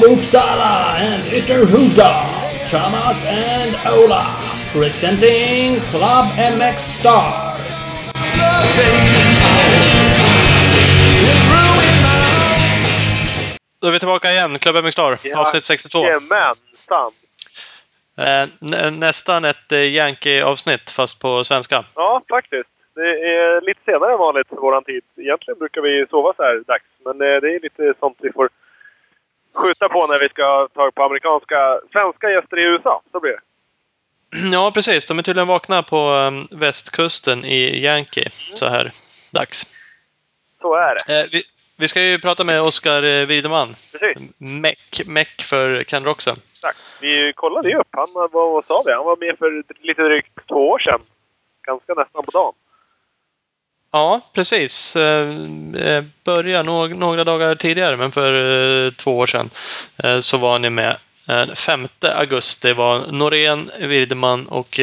from Uppsala and Ytterhuda, Thomas and Ola, presenting Club MX Star. Då är vi tillbaka igen, Club MX Star, Ja. avsnitt 62. Jajamensan! Eh, nä- nästan ett eh, Yankee-avsnitt, fast på svenska. Ja, faktiskt. Det är lite senare än vanligt för våran tid. Egentligen brukar vi sova så här dags, men eh, det är lite sånt vi får skjuta på när vi ska ta på amerikanska, svenska gäster i USA. Så blir det. Ja, precis. De är tydligen vakna på eh, västkusten i Yankee, så här dags. Så är det. Eh, vi, vi ska ju prata med Oskar eh, Wiedemann. Precis. Meck, Meck för Ken Roxen. Exakt. Vi kollade ju upp. Han var, vad sa vi? Han var med för lite drygt två år sedan. Ganska nästan på dagen. Ja, precis. Eh, eh, börja några dagar tidigare, men för eh, två år sedan så var ni med. Eh, 5 augusti var Norén, Wiedemann och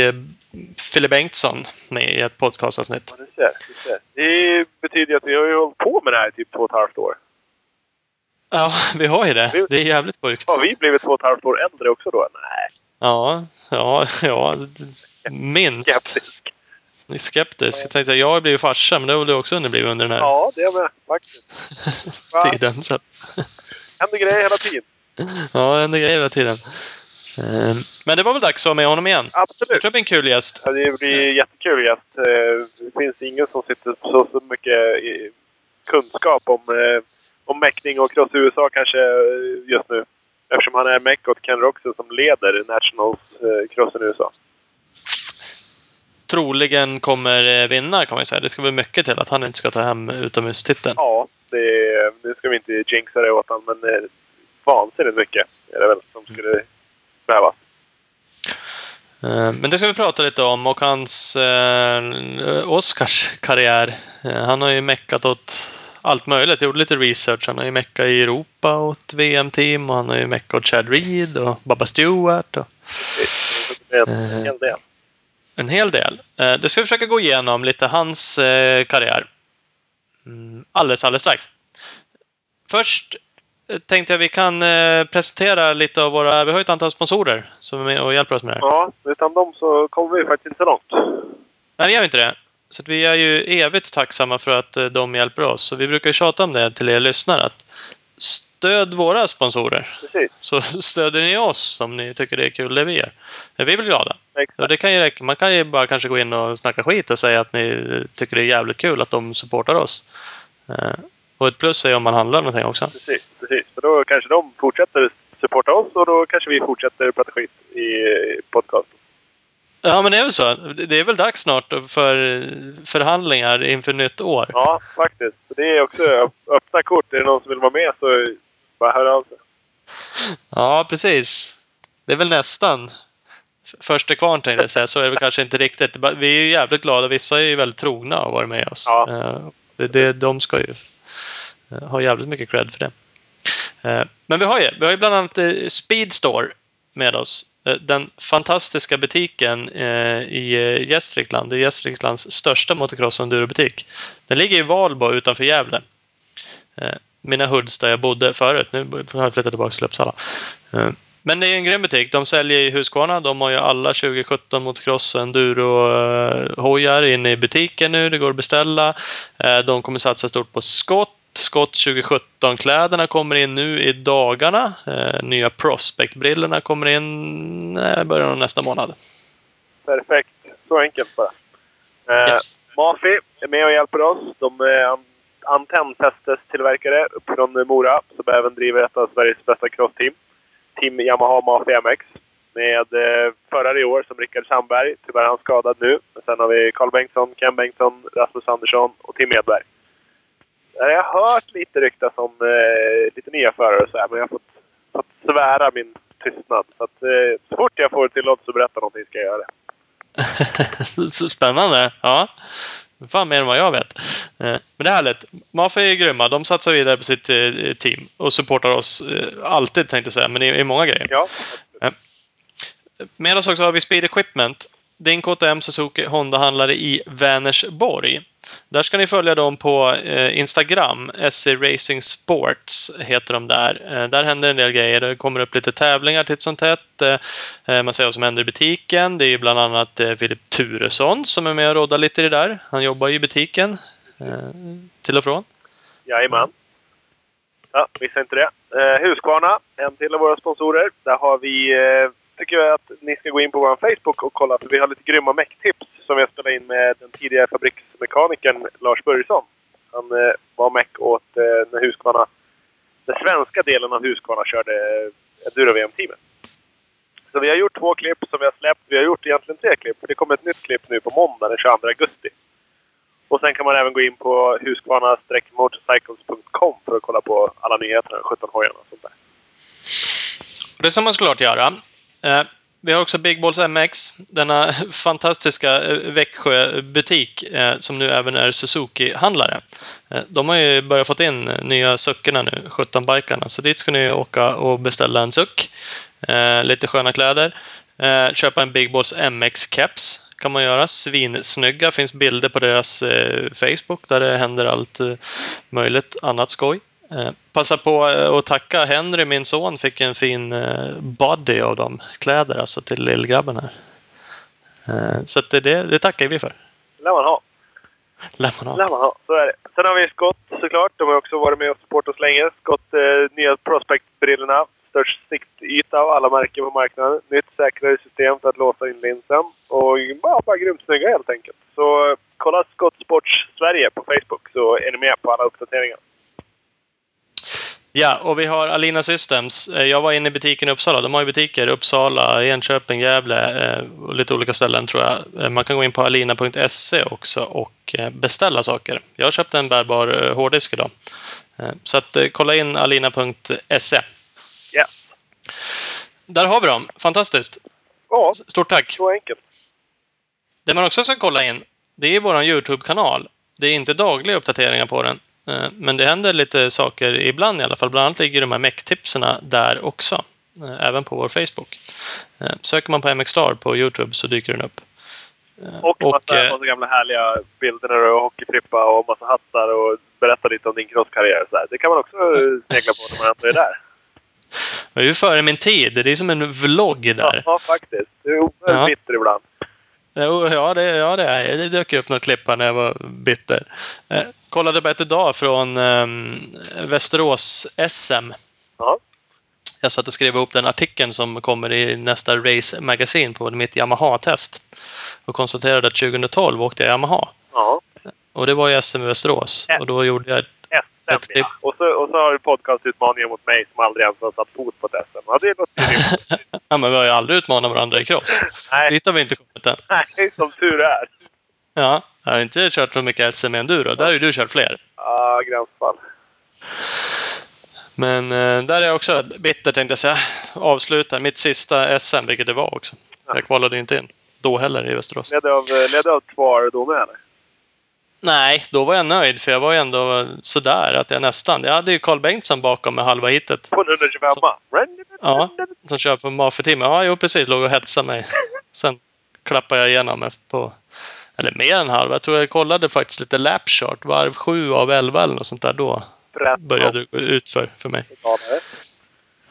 Fille Bengtsson med i ett podcastavsnitt. Ja, du ser. Det betyder att vi har ju hållit på med det här i typ två och ett halvt år. Ja, vi har ju det. Det är jävligt sjukt. Har vi blivit två och ett halvt år äldre också då? Nej, Ja, ja, ja. Minst. Skeptisk. Skeptisk. Jag tänkte, jag har blivit farsa, men det har du också bli under den här Ja, det är med faktiskt. Tiden. Så. händer grejer hela tiden. Ja, det händer grejer hela tiden. Eh, Men det var väl dags att ha med honom igen. Jag Absolut. tror det blir en kul gäst. Ja, det blir jättekul gäst. Eh, Det finns ingen som sitter på så, så mycket kunskap om, eh, om mäckning och cross USA kanske eh, just nu. Eftersom han är meck åt Ken Roxen som leder Nationals crossen i USA. Troligen kommer eh, vinna, kan man ju säga. Det ska väl mycket till att han inte ska ta hem utomhustiteln. Ja, det, nu ska vi inte jinxa det åt honom, men eh, vansinnigt mycket är det väl som skulle behövas. Eh, Men det ska vi prata lite om och hans eh, Oscars karriär. Han har ju meckat åt allt möjligt. Gjorde lite research. Han har ju meckat i Europa åt VM-team och han har ju meckat åt Chad Reed och Bubba Stewart. Och Det hel del. En hel del. Eh, Det ska vi försöka gå igenom lite hans eh, karriär. Mm, Alldeles, alldeles strax. Först eh, tänkte jag vi kan presentera lite av våra... Vi har ju ett antal sponsorer som är med och hjälper oss med det här. Ja, utan dem så kommer vi faktiskt inte långt. Nej, vi gör inte det. Så vi är ju evigt tacksamma för att de hjälper oss. Så vi brukar tjata om det till er lyssnare. Att stöd våra sponsorer. Precis. Så stöder ni oss om ni tycker det är kul det vi gör. Vi blir glada. Exakt. det kan ju räcka. Man kan ju bara kanske gå in och snacka skit och säga att ni tycker det är jävligt kul att de supportar oss. Eh, Och ett plus är om man handlar någonting också. Precis, precis. För då kanske de fortsätter supporta oss och då kanske vi fortsätter prata skit i podcasten. Ja, men det är väl så. Det är väl dags snart för förhandlingar inför nytt år. Ja, faktiskt. Det är också öpp- öppna kort. Är det någon som vill vara med så bara hör av sig. Ja, precis. Det är väl nästan första kvarn tänkte jag säga. Så är det kanske inte riktigt. Vi är ju jävligt glada. Vissa är ju väldigt trogna och varit med oss. Ja. Eh, Det, det, de ska ju eh, ha jävligt mycket cred för det. Eh, Men vi har ju, vi har ju bland annat Speedstore med oss. Den fantastiska butiken i Gästrikland. Det är Gästriklands största motocross butik Den ligger i Valbo utanför Gävle. Eh, Mina hoods där jag bodde förut. Nu har jag flyttat tillbaka till Uppsala. Eh, Men det är en grym butik. De säljer i Husqvarna. De har ju alla 2017 motocross enduro-hojar inne i butiken nu. Det går att beställa. Eh, De kommer satsa stort på skott. Skott 2017-kläderna kommer in nu i dagarna. Eh, Nya Prospect-brillorna kommer in eh, i början av nästa månad. Perfekt. Så enkelt bara. Eh, Yes. Mafi är med och hjälper oss. De antennfästestillverkare upp från Mora som även driver ett av Sveriges bästa crossteam. Team Yamaha Mafi MX. Med eh, förare i år som Rickard Sandberg. Tyvärr är han skadad nu. Men sen har vi Carl Bengtsson, Ken Bengtsson, Rasmus Andersson och Tim Edberg. Jag har hört lite ryktas om eh, lite nya förare och så här, men jag har fått, fått svära min tystnad. Så, att, eh, så fort jag får tillåtelse att berätta någonting ska jag göra det. Spännande! Ja. Fan mer än vad jag vet. Eh, Men det är härligt. Mafia är grymma. De satsar vidare på sitt eh, team och supportar oss eh, alltid, tänkte jag säga, men i, i många grejer. Ja, Med oss också har vi Speed Equipment din KTM Suzuki Honda-handlare i Vänersborg. Där ska ni följa dem på eh, Instagram. SC Racing Sports heter de där. Eh, där händer en del grejer. Det kommer upp lite tävlingar titt som tätt. Eh, eh man ser vad som händer i butiken. Det är ju bland annat eh, Filip Turesson som är med och råddar lite i det där. Han jobbar ju i butiken. Eh, till och från. Jajamän. Ja, missa inte det. Eh, Husqvarna, en till av våra sponsorer. Där har vi, eh, tycker jag att ni ska gå in på vår Facebook och kolla för vi har lite grymma mecktips som vi har spelat in med den tidigare fabriksmekanikern Lars Börjesson. Han eh, var meck åt eh, när Husqvarna, den svenska delen av Husqvarna körde eh, Enduro-VM-teamet. Så vi har gjort två klipp som vi har släppt. Vi har gjort egentligen tre klipp. Det kommer ett nytt klipp nu på måndag den 22 augusti. Och sen kan man även gå in på husqvarna-motorcycles.com för att kolla på alla nyheter, 17 hojarna och sånt där. Det ska man såklart göra. Eh, vi har också Big Balls MX, denna fantastiska eh, Växjöbutik eh, som nu även är Suzuki-handlare. De har ju börjat fått in nya suckorna nu, 17-bikarna, så dit ska ni åka och beställa en suck. Lite sköna kläder. Köpa en Big Balls MX-keps kan man göra. Svinsnygga. finns bilder på deras Facebook där det händer allt möjligt annat skoj. Eh, passa på eh, att tacka Henry, min son, fick en fin eh, body av de kläder alltså till lillgrabben här. Eh, så det, det, tackar vi för. lär man ha. Lär man ha. lär man ha. Så är det. Sen har vi Scott såklart. De har också varit med och supportat oss länge. Scott, eh, nya Prospect-brillorna. Störst siktyta av alla märken på marknaden. Nytt säkrare system för att låsa in linsen. Och ja, bara grymt snygga helt enkelt. Så eh, kolla Scott Sports Sverige på Facebook så är ni med på alla uppdateringar. Ja, och vi har Alina Systems. Eh, Jag var inne i butiken i Uppsala. De har ju butiker i Uppsala, Enköping, Gävle eh, och lite olika ställen tror jag. Eh, Man kan gå in på alina.se också och beställa saker. Jag köpte en bärbar hårddisk idag. Så att kolla in alina.se. Ja. Där har vi dem. Fantastiskt. Ja, Stort tack. så enkelt. Det man också ska kolla in, det är vår YouTube-kanal. Det är inte dagliga uppdateringar på den. Eh, Men det händer lite saker ibland i alla fall. Bland annat ligger de här Mech-tipserna där också. eh, Även på vår Facebook. Eh, Söker man på MX Star på YouTube så dyker den upp. Och, massa, eh, massa gamla härliga bilder när du är hockeyfrippa och massa hattar och berätta lite om din crosskarriär. Så här. Det kan man också snegla på när man ändå är där. Jag är ju före min tid. Det är som en vlogg där. Ja, faktiskt. Du är oerhört Ja. bitter ibland. Ja, det, ja, det är Det dök upp något klipp här när jag var bitter. Kollade på ett idag från eh, Västerås-SM. Ja. Jag satt och skrev ihop den artikeln som kommer i nästa Race Magazine på mitt Yamaha-test. Och konstaterade att 2012 åkte jag Yamaha. Ja. Och det var ju SM i Västerås. Och då gjorde jag... Ett SM, klipp. ja. Och så, och så har du podcastutmaningar mot mig som aldrig ens har satt fot på ett SM. Ja, det låter ju. Ja, men vi har ju aldrig utmanat varandra i cross. Nej, Dit har vi inte kommit än. nej, som tur är. Ja, jag har inte kört så mycket SM i enduro. Där har ju du kört fler. Ja, gränsfall. Men eh, där är jag också bitter tänkte jag säga. Avslutar mitt sista SM, vilket det var också. Jag kvalade inte in. Då heller i Västerås. Ledde av, ledde av Tvar då med, eller? Nej, då var jag nöjd för jag var ju ändå sådär att jag nästan... Jag hade ju Carl Bengtsson bakom med halva hitet. På en 125 Ja, som kör på Mafetimme. Ja, jo precis. Låg och hetsade mig. Sen klappade jag igenom på... Eller mer än halva. Jag tror jag kollade faktiskt lite lapchart. Varv 7 av 11 eller något sånt där. Då började det gå ut för, för mig.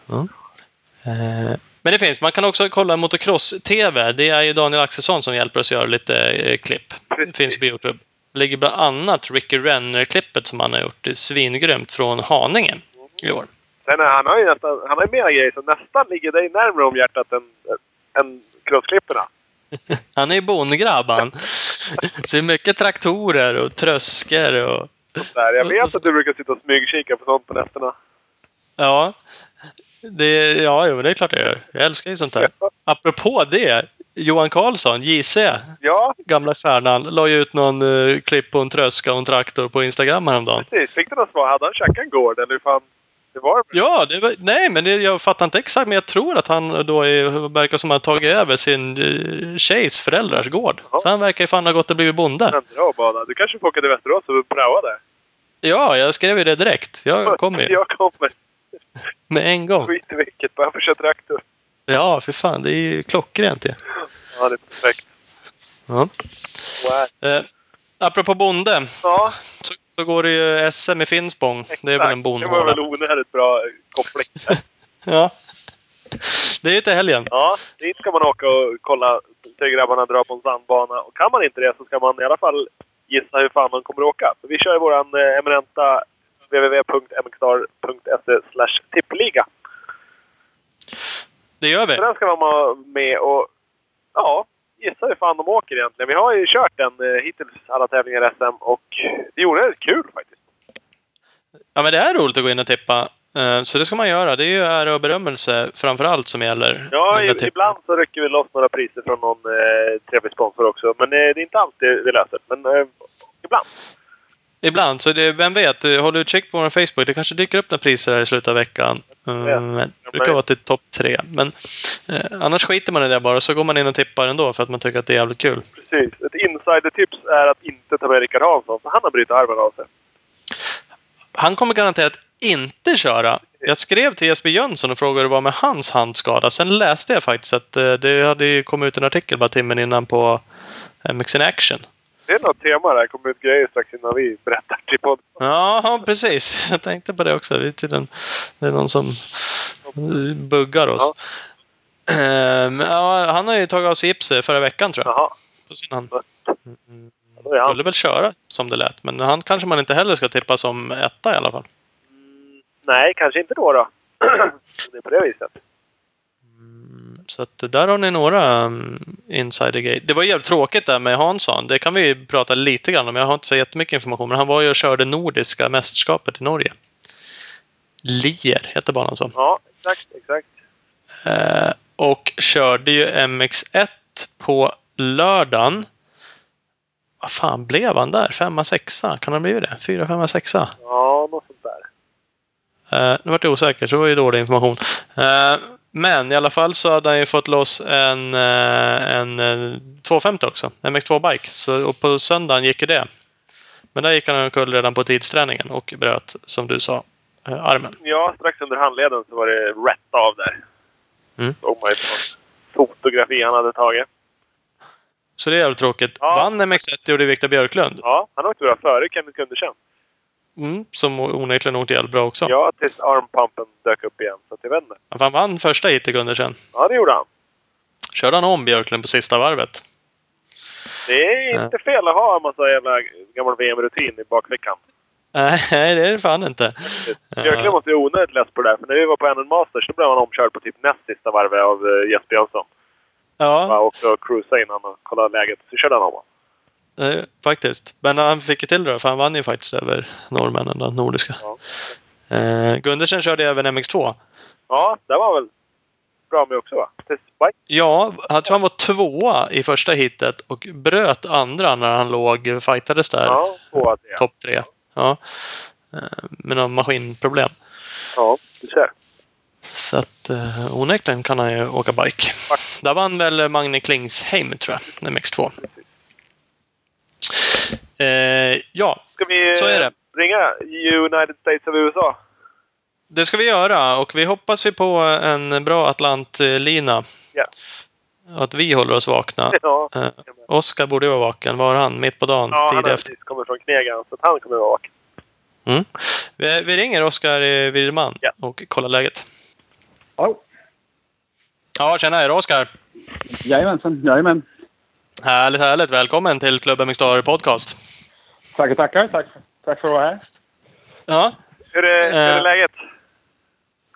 Eh, Men det finns. Man kan också kolla motocross-TV. Det är ju Daniel Axelsson som hjälper oss göra lite eh, klipp. Det finns på Youtube. Det ligger bland annat Ricky Renner-klippet som han har gjort. Det är svingrymt från Haninge i år. Sen är, han har ju nästan, han har ju mera grejer som nästan ligger dig närmare om hjärtat än, än crossklipporna. Han är ju bondgrabb han. Så det är mycket traktorer och tröskor och... Där. Jag vet att du brukar sitta och smygkika på sånt på nätterna. Ja. Det, ja, jo, det är klart jag gör. Jag älskar ju sånt här. Apropå det. Johan Karlsson, JC, Ja, gamla stjärnan, la ju ut någon uh, klipp på en tröska och en traktor på Instagram häromdagen. precis. Fick du något svar? Hade han käkat en gård eller hur fan? Det var det. Ja, det var, nej, men det, jag fattar inte exakt, men jag tror att han då är, verkar som att han tagit över sin uh, tjejs föräldrars gård. Ja. Så han verkar ju fan ha gått och blivit bonde. Bra bada. Du kanske får åka till Västerås och praoa där. Ja, jag skrev ju det direkt. Jag kommer ju Jag kommer. med en gång. Skit i vilket. Bara få köra traktor. Ja, för fan, det är ju klockrent ju. Ja, det är perfekt. Ja. Wow. Eh, apropå bonde, Ja, så, så går det ju SM i Finspång. Det är väl en Det var bondhåla. väl onödigt bra koppling. Ja. Det är ju till helgen. Ja, dit ska man åka och kolla grabbarna dra på en sandbana. Och kan man inte det så ska man i alla fall gissa hur fan man kommer att åka. För vi kör ju våran eh, eminenta www.mxstar.se slash tippliga. Det gör vi. Så den ska man vara med och ja, gissa hur fan de åker egentligen. Vi har ju kört den eh, hittills, alla tävlingar i SM, och det gjorde det kul faktiskt. Ja, men det är roligt att gå in och tippa. Eh, Så det ska man göra. Det är ju ära och berömmelse framför allt som gäller. Ja, ibland så rycker vi loss några priser från någon eh, trevlig sponsor också. Men eh, det är inte alltid vi löser. Men eh, ibland. Ibland, så det, vem vet? eh, Håll utkik på vår Facebook. Det kanske dyker upp några priser här i slutet av veckan. Mm, Det brukar vara till topp tre. Men eh, annars skiter man i det bara, så går man in och tippar ändå för att man tycker att det är jävligt kul. Precis. Ett insidertips är att inte ta med Rickard Hansson, för han har brutit armen av sig. Han kommer garanterat inte köra. Jag skrev till Jesper Jönsson och frågade var med hans handskada. Sen läste jag faktiskt att eh, det hade kommit ut en artikel bara timmen innan på MX in Action. Det är något tema där. Kommer ut grejer strax innan vi berättar till podden. Ja, precis. Jag tänkte på det också. Det är, tydligen, det är någon som buggar oss. Ehm, ja, han har ju tagit av sig gipset förra veckan tror jag. Jaha. På sin hand. Han. Skulle väl köra som det lät. Men han kanske man inte heller ska tippa som etta i alla fall. Nej, kanske inte då. då. det är på det viset. Så att där har ni några um, insider grejer. Det var jävligt tråkigt där med Hansson. Det kan vi prata lite grann om. Jag har inte så jättemycket information. Men han var ju och körde Nordiska mästerskapet i Norge. Lier heter banan så. Ja, exakt, exakt. Eh, och körde ju MX1 på lördagen. Vad fan blev han där? Femma, sexa? Kan han blivit det? Fyra, femma, sexa? Ja, något sånt där. Eh, nu vart jag osäker, så det var ju dålig information. Eh, men i alla fall så hade han ju fått loss en, eh, en eh, 250 också. MX2-bike. Så, och på söndagen gick ju det. Men där gick han omkull redan på tidsträningen och bröt, som du sa, eh, armen. Ja, strax under handleden så var det rätt av där. Mm. Såg man ju på fotografi han hade tagit. Så det är jävligt tråkigt. Ja. Vann MX1 gjorde Viktor Björklund. Ja, han åkte bra före Kenneth Gundersen. Mm, som onekligen åkte jävligt bra också. Ja, tills armpumpen dök upp igen. Så att jag vet inte. Han vann första hit i Gundersen. Ja, det gjorde han. Körde han om Björklund på sista varvet. Det är inte fel att ha en massa jävla gammal VM-rutin i bakfickan. Nej, det är det fan inte. Björklund måste ju onödigt less på det där. För när vi var på NN Masters så blev han omkörd på typ näst sista varvet av uh, Jesper Jönsson. Ja, Han åkte och cruisade innan och kollade läget. Så körde han om honom. Eh, faktiskt. Men han fick ju till det då, för han vann ju faktiskt över norrmännen, den nordiska. Ja. Eh, Gundersen körde även MX2. Ja, det var väl bra med också va? Ja, jag tror han var tvåa i första hitet och bröt andra när han låg fightades där. Ja, tvåa. Topp tre. Ja. Eh, med någon maskinproblem. Ja, du ser. Så att eh, onekligen kan han ju åka bike. Där vann väl Magne Klingsheim, tror jag, MX2. Eh, ja, Ska vi Så är det. ringa United States of USA? det ska vi göra och vi hoppas ju på en bra Atlantlina. Ja. Att vi håller oss vakna. Ja, Eh, Oskar borde vara vaken. Var han? Mitt på dagen? ja han tidigt har efter? precis kommit från Knegan. Så att han kommer att vara vaken. Mm. Vi, vi ringer Oskar Wirman Ja. och kollar läget. Ja, Ja, tjena! Är det Oskar? jajamensan, jajamän. Härligt, härligt! Välkommen till Klubben McStar Podcast. Tackar, tackar. Tack, tack för att vara här. Ja, Hur är, hur är Eh. läget?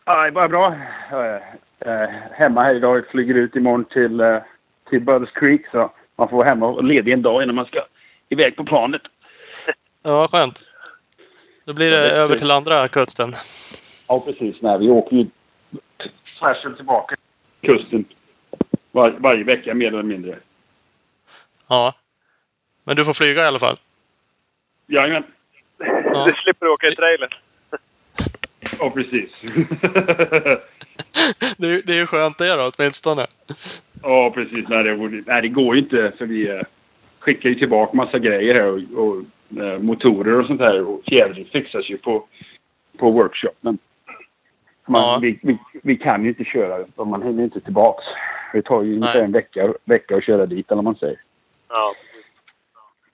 Ja, det är bara bra. Jag är eh, hemma här idag. Jag flyger ut imorgon till, eh, till Budds Creek. Så man får vara hemma och ledig en dag innan man ska iväg på planet. ja skönt. Då blir det över till andra kusten. Ja, precis. Nej, vi åker ju tvärs tillbaka kusten var, varje vecka mer eller mindre. Ja. Men du får flyga i alla fall. Jajamän. Ja. Du slipper åka i trailer. Ja, precis. Det, är- det är ju skönt det då, åtminstone. ja, precis. Nej det, nej, det går ju inte för vi eh, skickar ju tillbaka massa grejer här och, och eh, motorer och sånt här. Och fjädring fixas ju på, på workshopen. Man, Ja. vi, vi, vi kan ju inte köra och man hinner inte tillbaks. Det tar ju ungefär en vecka, vecka att köra dit eller man säger. Ja, precis.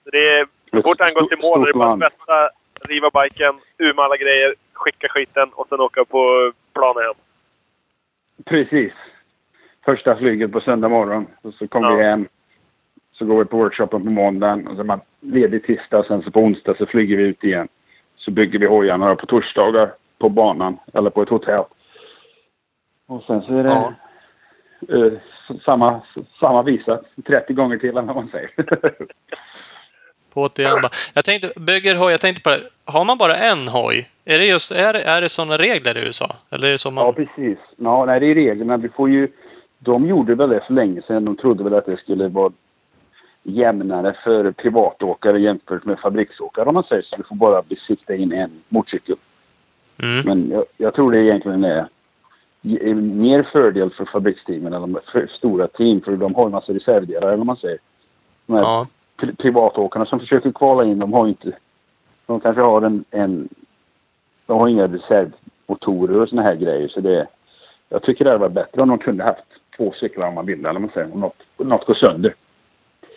Så det är, så fort han går till mål är det bara att tvätta, riva biken, ur med alla grejer, skicka skiten och sen åka på planen hem. Precis. Första flyget på söndag morgon. Och så kommer Ja. vi hem. Så går vi på workshopen på måndagen. Och så är man ledig tisdag. Och sen så på onsdag så flyger vi ut igen. Så bygger vi hojarna på torsdagar på banan. Eller på ett hotell. Och sen så är det Ja. Samma, samma visa 30 gånger till, eller vad man säger. På återigen bara. Jag tänkte, bygger hoj, jag tänkte på det. Har man bara en hoj? Är det just, är, är det sådana regler i USA? Eller är det så man... Ja, precis. Ja, nej, det är reglerna. Vi får ju... De gjorde väl det för länge sedan. De trodde väl att det skulle vara jämnare för privatåkare jämfört med fabriksåkare om man säger så. Du får bara besikta in en motorcykel. Mm. Men jag, jag tror det egentligen är mer fördel för fabriksteamen än för stora team. För de har en massa reservdelar, eller vad man säger. De här Ja. pri- privatåkarna som försöker kvala in, de har ju inte... De kanske har en... en de har inga reservmotorer och såna här grejer. Så det, jag tycker det hade varit bättre om de kunde haft två cyklar om man ville, eller man säger. Om något, något går sönder.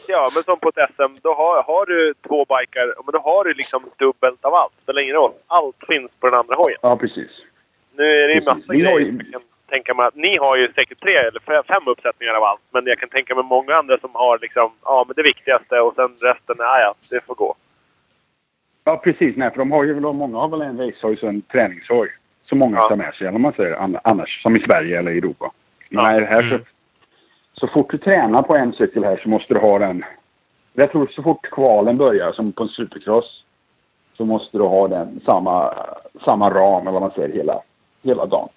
Ja, men som på ett SM, då har, har du två bikar, men då har du liksom dubbelt av allt. Spelar ingen roll. Allt finns på den andra hojen. Ja, precis. Nu är det ju massa har grejer. ju- Jag kan tänka mig att ni har ju säkert tre eller fe- fem uppsättningar av allt. Men jag kan tänka mig många andra som har liksom, ja men det viktigaste och sen resten, ja ja, det får gå. Ja, precis. Nej, för de har ju, många har väl en racehoj och en träningshoj. Som många Ja. tar med sig, eller man säger. An- Annars, som i Sverige eller i Europa. Ja. nej, här så, Mm. så fort du tränar på en cykel här så måste du ha den. Jag tror så fort kvalen börjar, som på en supercross, så måste du ha den samma, samma ram, eller vad man säger, hela, hela dagen.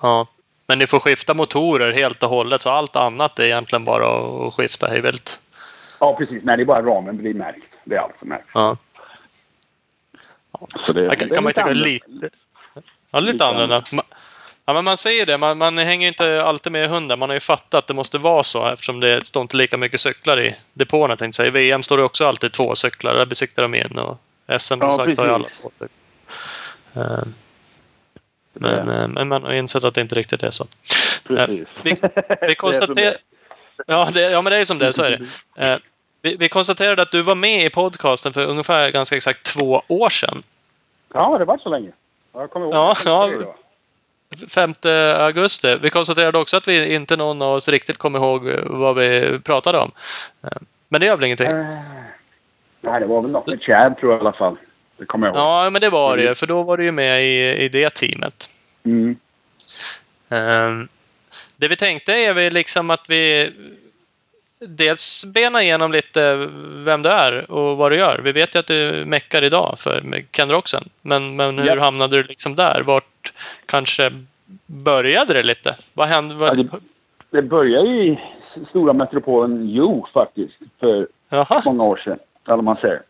ja. Men ni får skifta motorer helt och hållet, så allt annat är egentligen bara att skifta hejvilt. Ja, precis. Nej, det är bara ramen blir märkt. Det är allt som märks. Ja. Så det, kan, det kan man tycka lite... Ja, lite Lite annorlunda. Ja, men man säger det. Man, man hänger inte alltid med hunden. Man har ju fattat att det måste vara så eftersom det står inte lika mycket cyklar i depåerna. Tänkte säga. I VM står det också alltid två cyklar. Där besiktar de in. Och SM Ja, sagt har ju alla två cyklar. Eh, Men, eh, men man har insett att det inte riktigt är så. Precis. Vi, vi konstaterar... Ja, det, ja, men det är som det. Så är det. Eh, Vi, vi konstaterade att du var med i podcasten för ungefär ganska exakt två år sedan. Ja, det var så länge. Jag kommer ihåg. Ja, ja. Det var. 5 augusti. Vi konstaterade också att vi inte någon av oss riktigt kom ihåg eh, vad vi pratade om. Eh, Men det gör väl ingenting. Eh, Nej, det var väl något med Chad tror jag i alla fall. Det kommer jag ihåg. Ja, men det var det ju, för då var du ju med i, i det teamet. Mm. Ehm, Det vi tänkte är väl liksom att vi dels bena igenom lite vem du är och vad du gör. Vi vet ju att du meckar idag för med Ken Roxen. Men, men hur Ja. hamnade du liksom där? Vart kanske började det lite? Vad hände? Ja, det, det började i stora metropolen Jo faktiskt. För Jaha. många år sedan. Eller man säger.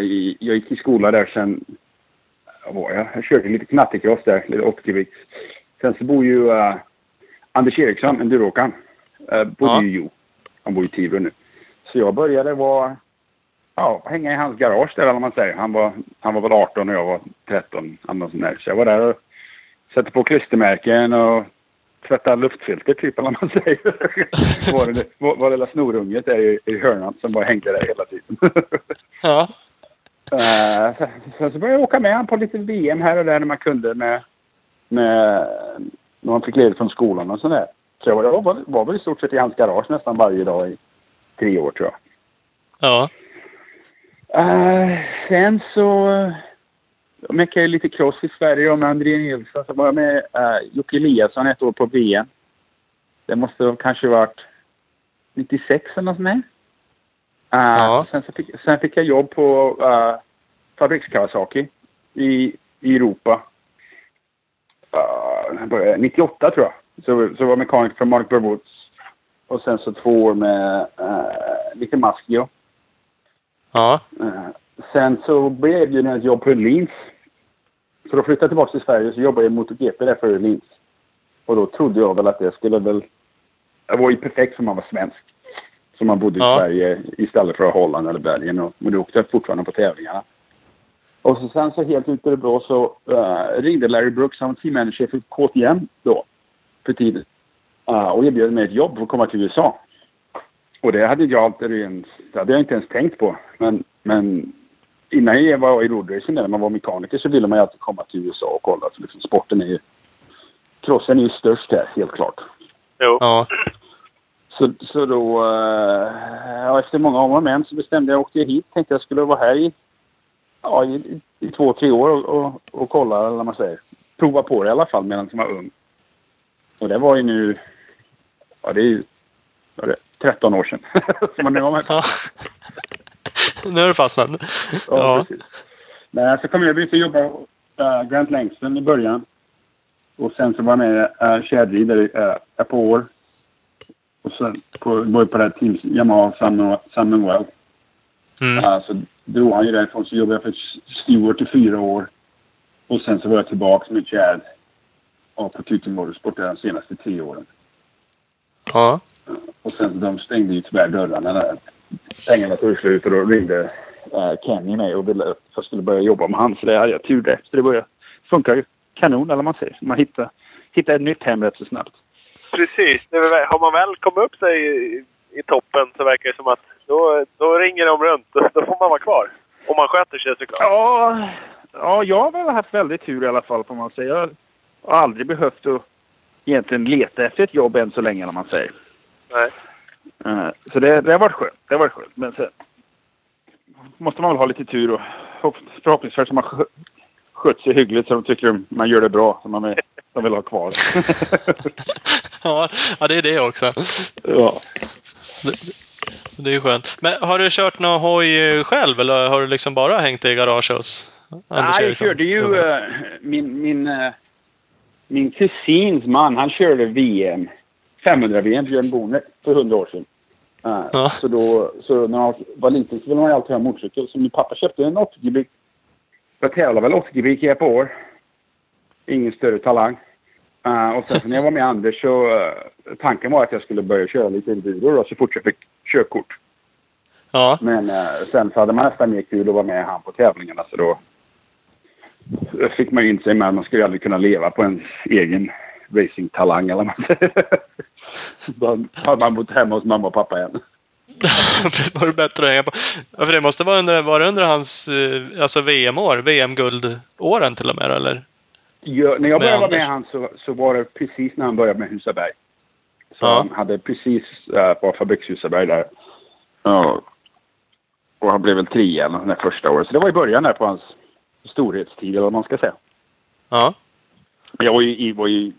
I- jag gick i skola där sen... Var jag? Jag körde lite knattekross där. Lite 80 Sen så bor ju eh, Anders Eriksson, enduroåkaren. Uh, bodde Ja. ju i Jo. Han bor i Tibro nu. Så jag började vara... Ja, hänga i hans garage där, eller man säger. Han var, han var väl 18 och jag var 13. eller något sånt där. Så jag var där och satte på klistermärken och tvätta luftfilter typ, eller vad man säger. var, var det lilla snorunget där i, i hörnan som bara hängde där hela tiden. Ja. Eh, sen, sen så började jag åka med han på lite VM här och där när man kunde med, med när man fick ledigt från skolan och sådär. Så jag var, jag var, var väl i stort sett i hans garage nästan varje dag i tre år tror jag. Ja. Eh, sen så jag meckade jag lite cross i Sverige och med André Nilsson. Så var jag med uh, Jocke Eliasson ett år på VM. Det måste ha kanske varit 96 eller något sånt där. Eh, Ja. sen, så fick, sen fick jag jobb på uh, Fabriks Kawasaki i, i Europa. Uh, jag började 98 tror jag. Så, så var jag mekaniker för Mark Burwoods. Och sen så två år med uh, lite Maskio. Ja. Eh, Sen så blev jag erbjuden ett jobb på Öhlins. Så då flyttade jag tillbaka till Sverige så jobbade jag i MotoGP där för Öhlins. Och då trodde jag väl att det skulle väl... Det var ju perfekt för man var svensk. Så man bodde i Ja. Sverige istället för Holland eller Belgien. Och, men då åkte jag fortfarande på tävlingarna. Och så sen så helt ute i det blå så uh, ringde Larry Brooks, han var teammanager för KTM då. För tiden. Uh, och erbjöd mig ett jobb för att komma till USA. Och det hade jag alltid det hade jag inte ens tänkt på. Men, men innan jag var i roadracing när man var mekaniker så ville man ju alltid komma till USA och kolla. För liksom sporten är ju... Crossen är ju störst här, helt klart. Jo. Ja. Så, så då, eh, ja, efter många om och men så bestämde jag att åka hit. Tänkte jag skulle vara här i, ja, i, i, två, tre år och, och, och kolla, eller vad man säger. Prova på det i alla fall medan jag var ung. Och det var ju nu, ja det är ju, vad är det, 13 år sedan. som man nu på. ja. Nu är det fastnat. Ja, Ja. precis. Nej, så kom jag började jobba uh, Grant Langston i början. Och sen så var jag med uh, kedjridare uh, ett par år. Och sen på, var jag på det här Teams Yamaha Sun Sun Well. Mm. Uh, så drog han ju därifrån så jobbade jag för Stewart i fyra år. Och sen så var jag tillbaka med Chad. Och på Tutor Motorsport de senaste tre åren. Ja. Och sen de stängde ju tyvärr dörrarna när pengarna tog slut och då ringde uh, Kenny mig och ville att jag skulle börja jobba med han. Så det hade jag tur det. Så det började funkar ju kanon eller man säger. Man hittar, hittar ett nytt hem rätt så snabbt. Precis. Har man väl kommit upp sig i, i toppen så verkar det som att då, då ringer de runt. Då, då får man vara kvar. Om man sköter sig såklart. Ja, ja, jag har väl haft väldigt tur i alla fall får man säga. Jag har aldrig behövt att egentligen leta efter ett jobb än så länge eller man säger. Nej. Eh, Så det, det har varit skönt. Det har varit skönt. Men sen måste man väl ha lite tur och förhopp- förhoppningsvis har man skö- skött sig hyggligt så de tycker man gör det bra. Så man är, de vill ha kvar. Ja, ja, det är det också. ja. Det är ju skönt. Men har du kört någon hoj själv eller har du liksom bara hängt i garage hos Anders Nej, jag körde ju eh, min, min, eh, min kusins man. Han körde VM. 500-VM för Björn Bonner för 100 år sedan. Eh, Ja. Så, då, så när jag var liten så ville man ju alltid ha motorcykel. Så min pappa köpte en 80-kubik. Jag tävlade väl 80-kubik i ett år. Ingen större talang. Eh, och sen när jag var med Anders så eh, tanken var att jag skulle börja köra lite enduro då, så fort jag fick körkort. Ja, Men eh, sen så hade man nästan mer kul att vara med han på tävlingarna så då fick man ju in sig med att man skulle aldrig kunna leva på en egen racingtalang eller vad man säger. Då hade man bott hemma hos mamma och pappa igen. var det bättre att hänga på. Ja, för det måste vara under, var det under hans eh, alltså VM-år? VM-guldåren till och med eller? Jag, när jag Med började vara med Anders. han så, så var det precis när han började med Husaberg. Så Ja. han hade precis uh, på Fabriks Husaberg där. Ja. Och han blev väl trea där första året. Så det var i början där på hans storhetstid eller vad man ska säga. Ja. Jag var ju, var ju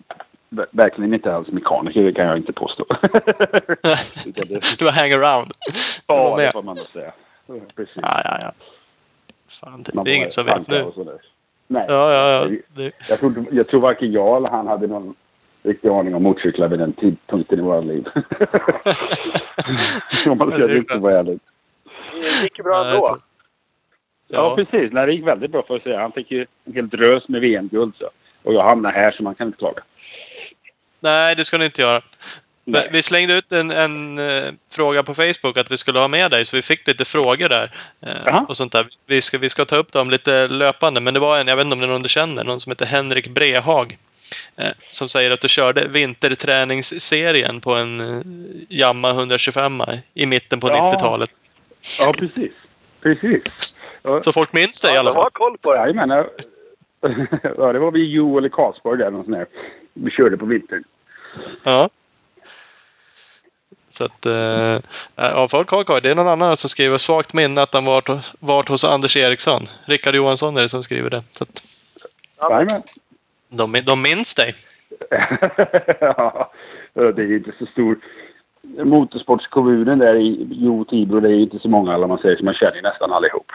ver- verkligen inte alls mekaniker, det kan jag inte påstå. Du var hangaround. Du var ja, det får man nog säga. Precis. Ja, ja, ja. Fan, det, Man det är ingen som vet nu. Nej. Ja, ja, ja. Jag, Det, jag, tror, jag tror varken jag eller han hade någon riktig aning om motorcyklar vid den tidpunkten i våra liv. Om man ska Ja, det är riktigt vara ärlig. Det gick bra ändå. så- Ja, Ja, precis. Nej, det gick väldigt bra för att säga. Han fick ju en hel drös med VM-guld. Så. Och jag hamnade här så man kan inte klaga. nej, det ska ni inte göra. Nej. Vi slängde ut en, en eh, fråga på Facebook att vi skulle ha med dig, så vi fick lite frågor där. Jaha. och sånt där. Vi ska, vi ska ta upp dem lite löpande, men det var en, jag vet inte om det är någon du känner, någon som heter Henrik Brehag. Eh, som säger att du körde vinterträningsserien på en Yamaha 125 i mitten på Ja. 90-talet. Ja, precis. Precis. Så folk minns i Ja, alla de fall. har koll på det. Jajamän. Ja. Ja, det var vid Jo eller Karlsborg där någon sån här. Vi körde på vintern. Ja. Så att, eh, ja, folk har koll. Det är någon annan som skriver svagt minne att han varit, varit hos Anders Eriksson. Rickard Johansson är det som skriver det. Så att Jajamän. de, de minns dig. ja, det är ju inte så stor. Motorsportskommunen där i Jo Tibro, det är ju inte så många alla man säger, så man känner nästan allihop.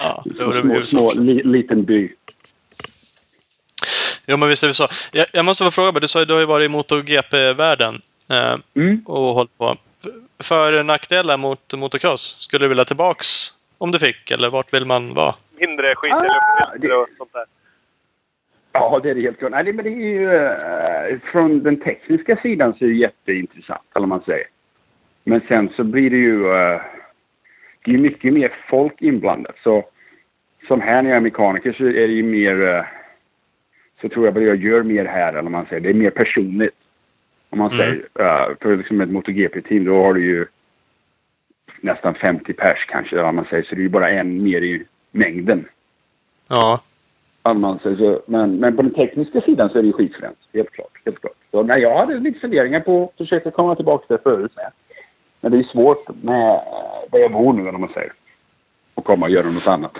Ja, det var det små, små, li, liten by. Jo, men visst är det så. Jag, jag måste få fråga, du sa ju du har ju varit i MotoGP-världen eh, Mm. och hållit på. För nackdelar mot motocross, skulle du vilja tillbaks om du fick? Eller vart vill man vara? Mindre skit Ah, det- och sånt där. Ja, det är det helt klart. Nej, det- men det är ju... eh, från den tekniska sidan så är det jätteintressant, eller man säger. Men sen så blir det ju... eh, det är ju mycket mer folk inblandat. Så som här när jag är mekaniker så är det ju mer... eh, så tror jag vad jag gör mer här, eller vad man säger. Det är mer personligt. Om man Mm. säger. eh, för liksom ett MotoGP-team, då har du ju nästan 50 pers kanske, vad man säger. Så det är ju bara en mer i mängden. Ja. Om man säger så. Men, men på den tekniska sidan så är det ju skitfränt. Helt klart. Helt klart. Så, nej, jag hade lite funderingar på att försöka komma tillbaka till förut med. Men det är svårt med där jag bor nu, om man säger. Och komma och göra något annat.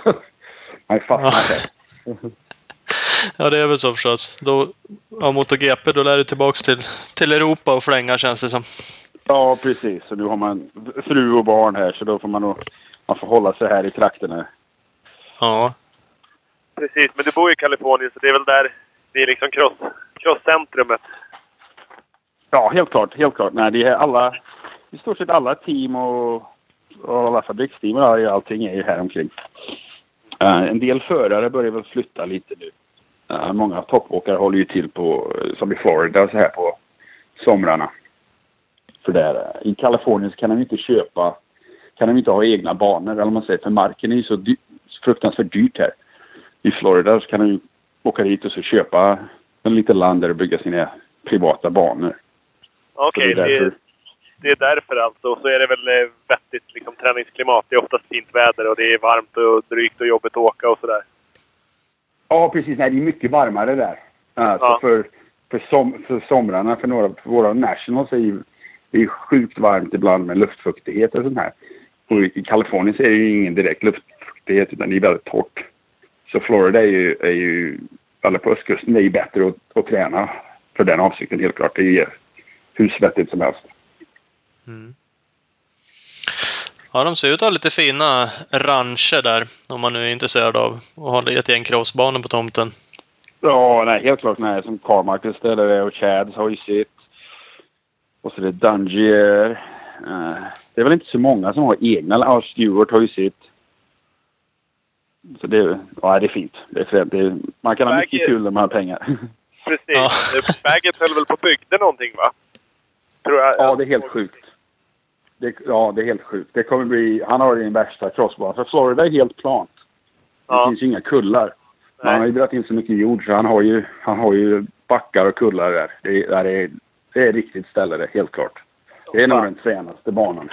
Man är fastnat Ja. där. Ja, det är väl så förstås. Då, ja, MotoGP, då lär du tillbaks till, till Europa och flänga känns det som. Ja, precis. Så nu har man fru och barn här så då får man nog man får hålla sig här i trakterna. Ja. Precis, men du bor ju i Kalifornien så det är väl där det är liksom cross, crosscentrumet. Ja, helt klart. Helt klart. Nej, det är alla, i stort sett alla team och, och alla fabriksteam och allting är ju här omkring. Eh, en del förare börjar väl flytta lite nu. Eh, många toppåkare håller ju till på, eh, som i Florida, så här på somrarna. För där, eh, i Kalifornien så kan de inte köpa, kan de inte ha egna banor, eller man säger, för marken är ju så dy, fruktansvärt dyrt här. I Florida så kan de ju åka dit och så köpa en liten land där och bygga sina privata banor. Okej, Så det är det, är därför alltså. Och så är det väl vettigt liksom, träningsklimat. Det är oftast fint väder och det är varmt och drygt och jobbigt att åka och sådär. Ja, precis. Nej, det är mycket varmare där. Alltså Ja. för, för, som, för somrarna, för några för våra nationals är ju det är sjukt varmt ibland med luftfuktighet och sånt här. Och i Kalifornien så är det ju ingen direkt luftfuktighet utan det är väldigt torrt. Så Florida är ju, är ju eller på östkusten, det är ju bättre att, att träna för den avsikten helt klart. Det är ju hur svettigt som helst. Ja, de ser ut att ha lite fina rancher där. Om man nu är intresserad av att ha ett gäng crossbanor på tomten. Ja, nej, helt klart. Nej, som Carmichael ställer det och Chads har ju sitt. Och så är det Dungier. Eh, det är väl inte så många som har egna. Ja, Stewart har ju sitt. Så det, ja, det är fint. Det är är, man kan ha mycket kul man har pengar. Precis. Ja. Bagget höll väl på och byggde någonting va? Tror jag. ja, det är helt sjukt. Det, ja, det är helt sjukt. Det kommer bli... Han har den värsta crossbanan. För Florida är helt plant. Det Ja. finns ju inga kullar. Man har ju dragit in så mycket jord så han har ju, han har ju backar och kullar där. Det, är- där är, det är ett riktigt ställe det, helt klart. Det är nog den fränaste banan.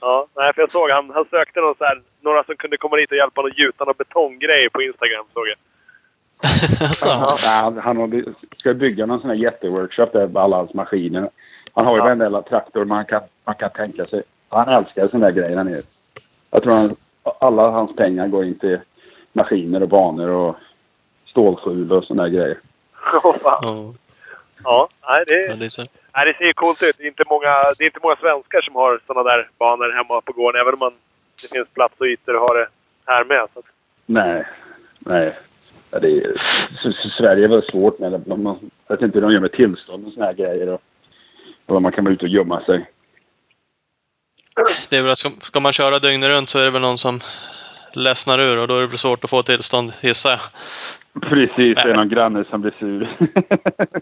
Ja, nej, för jag såg han, han sökte någon så här, några som kunde komma dit och hjälpa honom att gjuta någon betonggrej på Instagram såg jag. Alltså, Ja, han, han har, ska bygga någon sån här jätteworkshop där med alla hans maskiner. Han har ju Ja. varenda jävla traktor man kan, man kan tänka sig. Han älskar såna där grejer där nere. Jag tror han, alla hans pengar går in till maskiner och banor och stålskjul och såna där grejer. Fan. ja, ja, nej, det, ja, det är så. nej, det ser ju coolt ut. Det är inte många, det är inte många svenskar som har såna där banor hemma på gården. Även om man, det finns plats och ytor att ha det här med. Så. att- Nej, nej. Ja, det är, så, så Sverige är väl svårt med det. De, jag vet inte hur de gör med tillstånd och såna här grejer. Och, och man kan vara ute och gömma sig. Det är väl, ska, ska man köra dygnet runt så är det väl någon som ledsnar ur och då är det väl svårt att få tillstånd, gissar jag. Precis, det är någon granne som blir sur.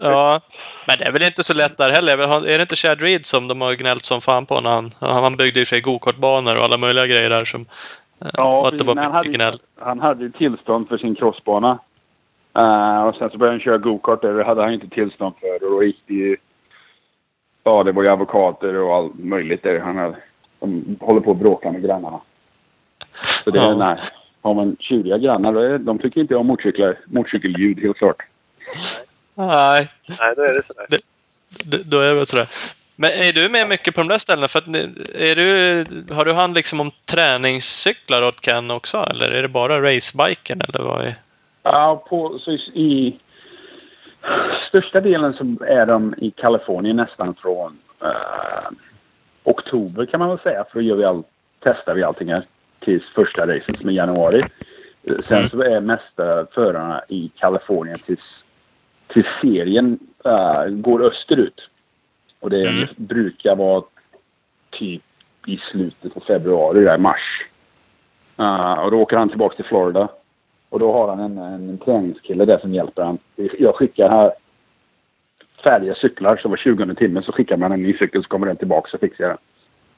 Ja, men det är väl inte så lätt där heller. Är det inte Chad Reed som de har gnällt som fan på när han... Han byggde i sig gokartbanor och alla möjliga grejer där som... Ja, och att det var men han hade, gnäll. han hade ju tillstånd för sin crossbana. Eh, och sen så började han köra gokart där. Det hade han inte tillstånd för. Och då gick det ju... Ja, det var ju advokater och allt möjligt där. Han hade, de håller på att bråka med grannarna. Så det är Ja. nej. Har man tjuriga grannar, de tycker inte om motorcyklar, motorcykelljud helt klart. Nej, Nej, då är det sådär. d- då är det sådär. Men är du med mycket på de där ställena? För är du, har du hand liksom om träningscyklar åt Ken också? Eller är det bara racebiken? Eller vad är... Ja, på, så i största delen så är de i Kalifornien nästan från eh, oktober kan man väl säga. För då gör vi all, testar vi allting här tills första racet som är i januari. Eh, Sen så är mesta förarna i Kalifornien tills, tills serien eh, går österut. Och det Mm. brukar vara typ i slutet på februari, där, mars. Eh, och då åker han tillbaka till Florida. Och då har han en, en träningskille där som hjälper han. Jag skickar här färdiga cyklar, så var 20 timme så skickar man en ny cykel så kommer den tillbaka så fixar jag den.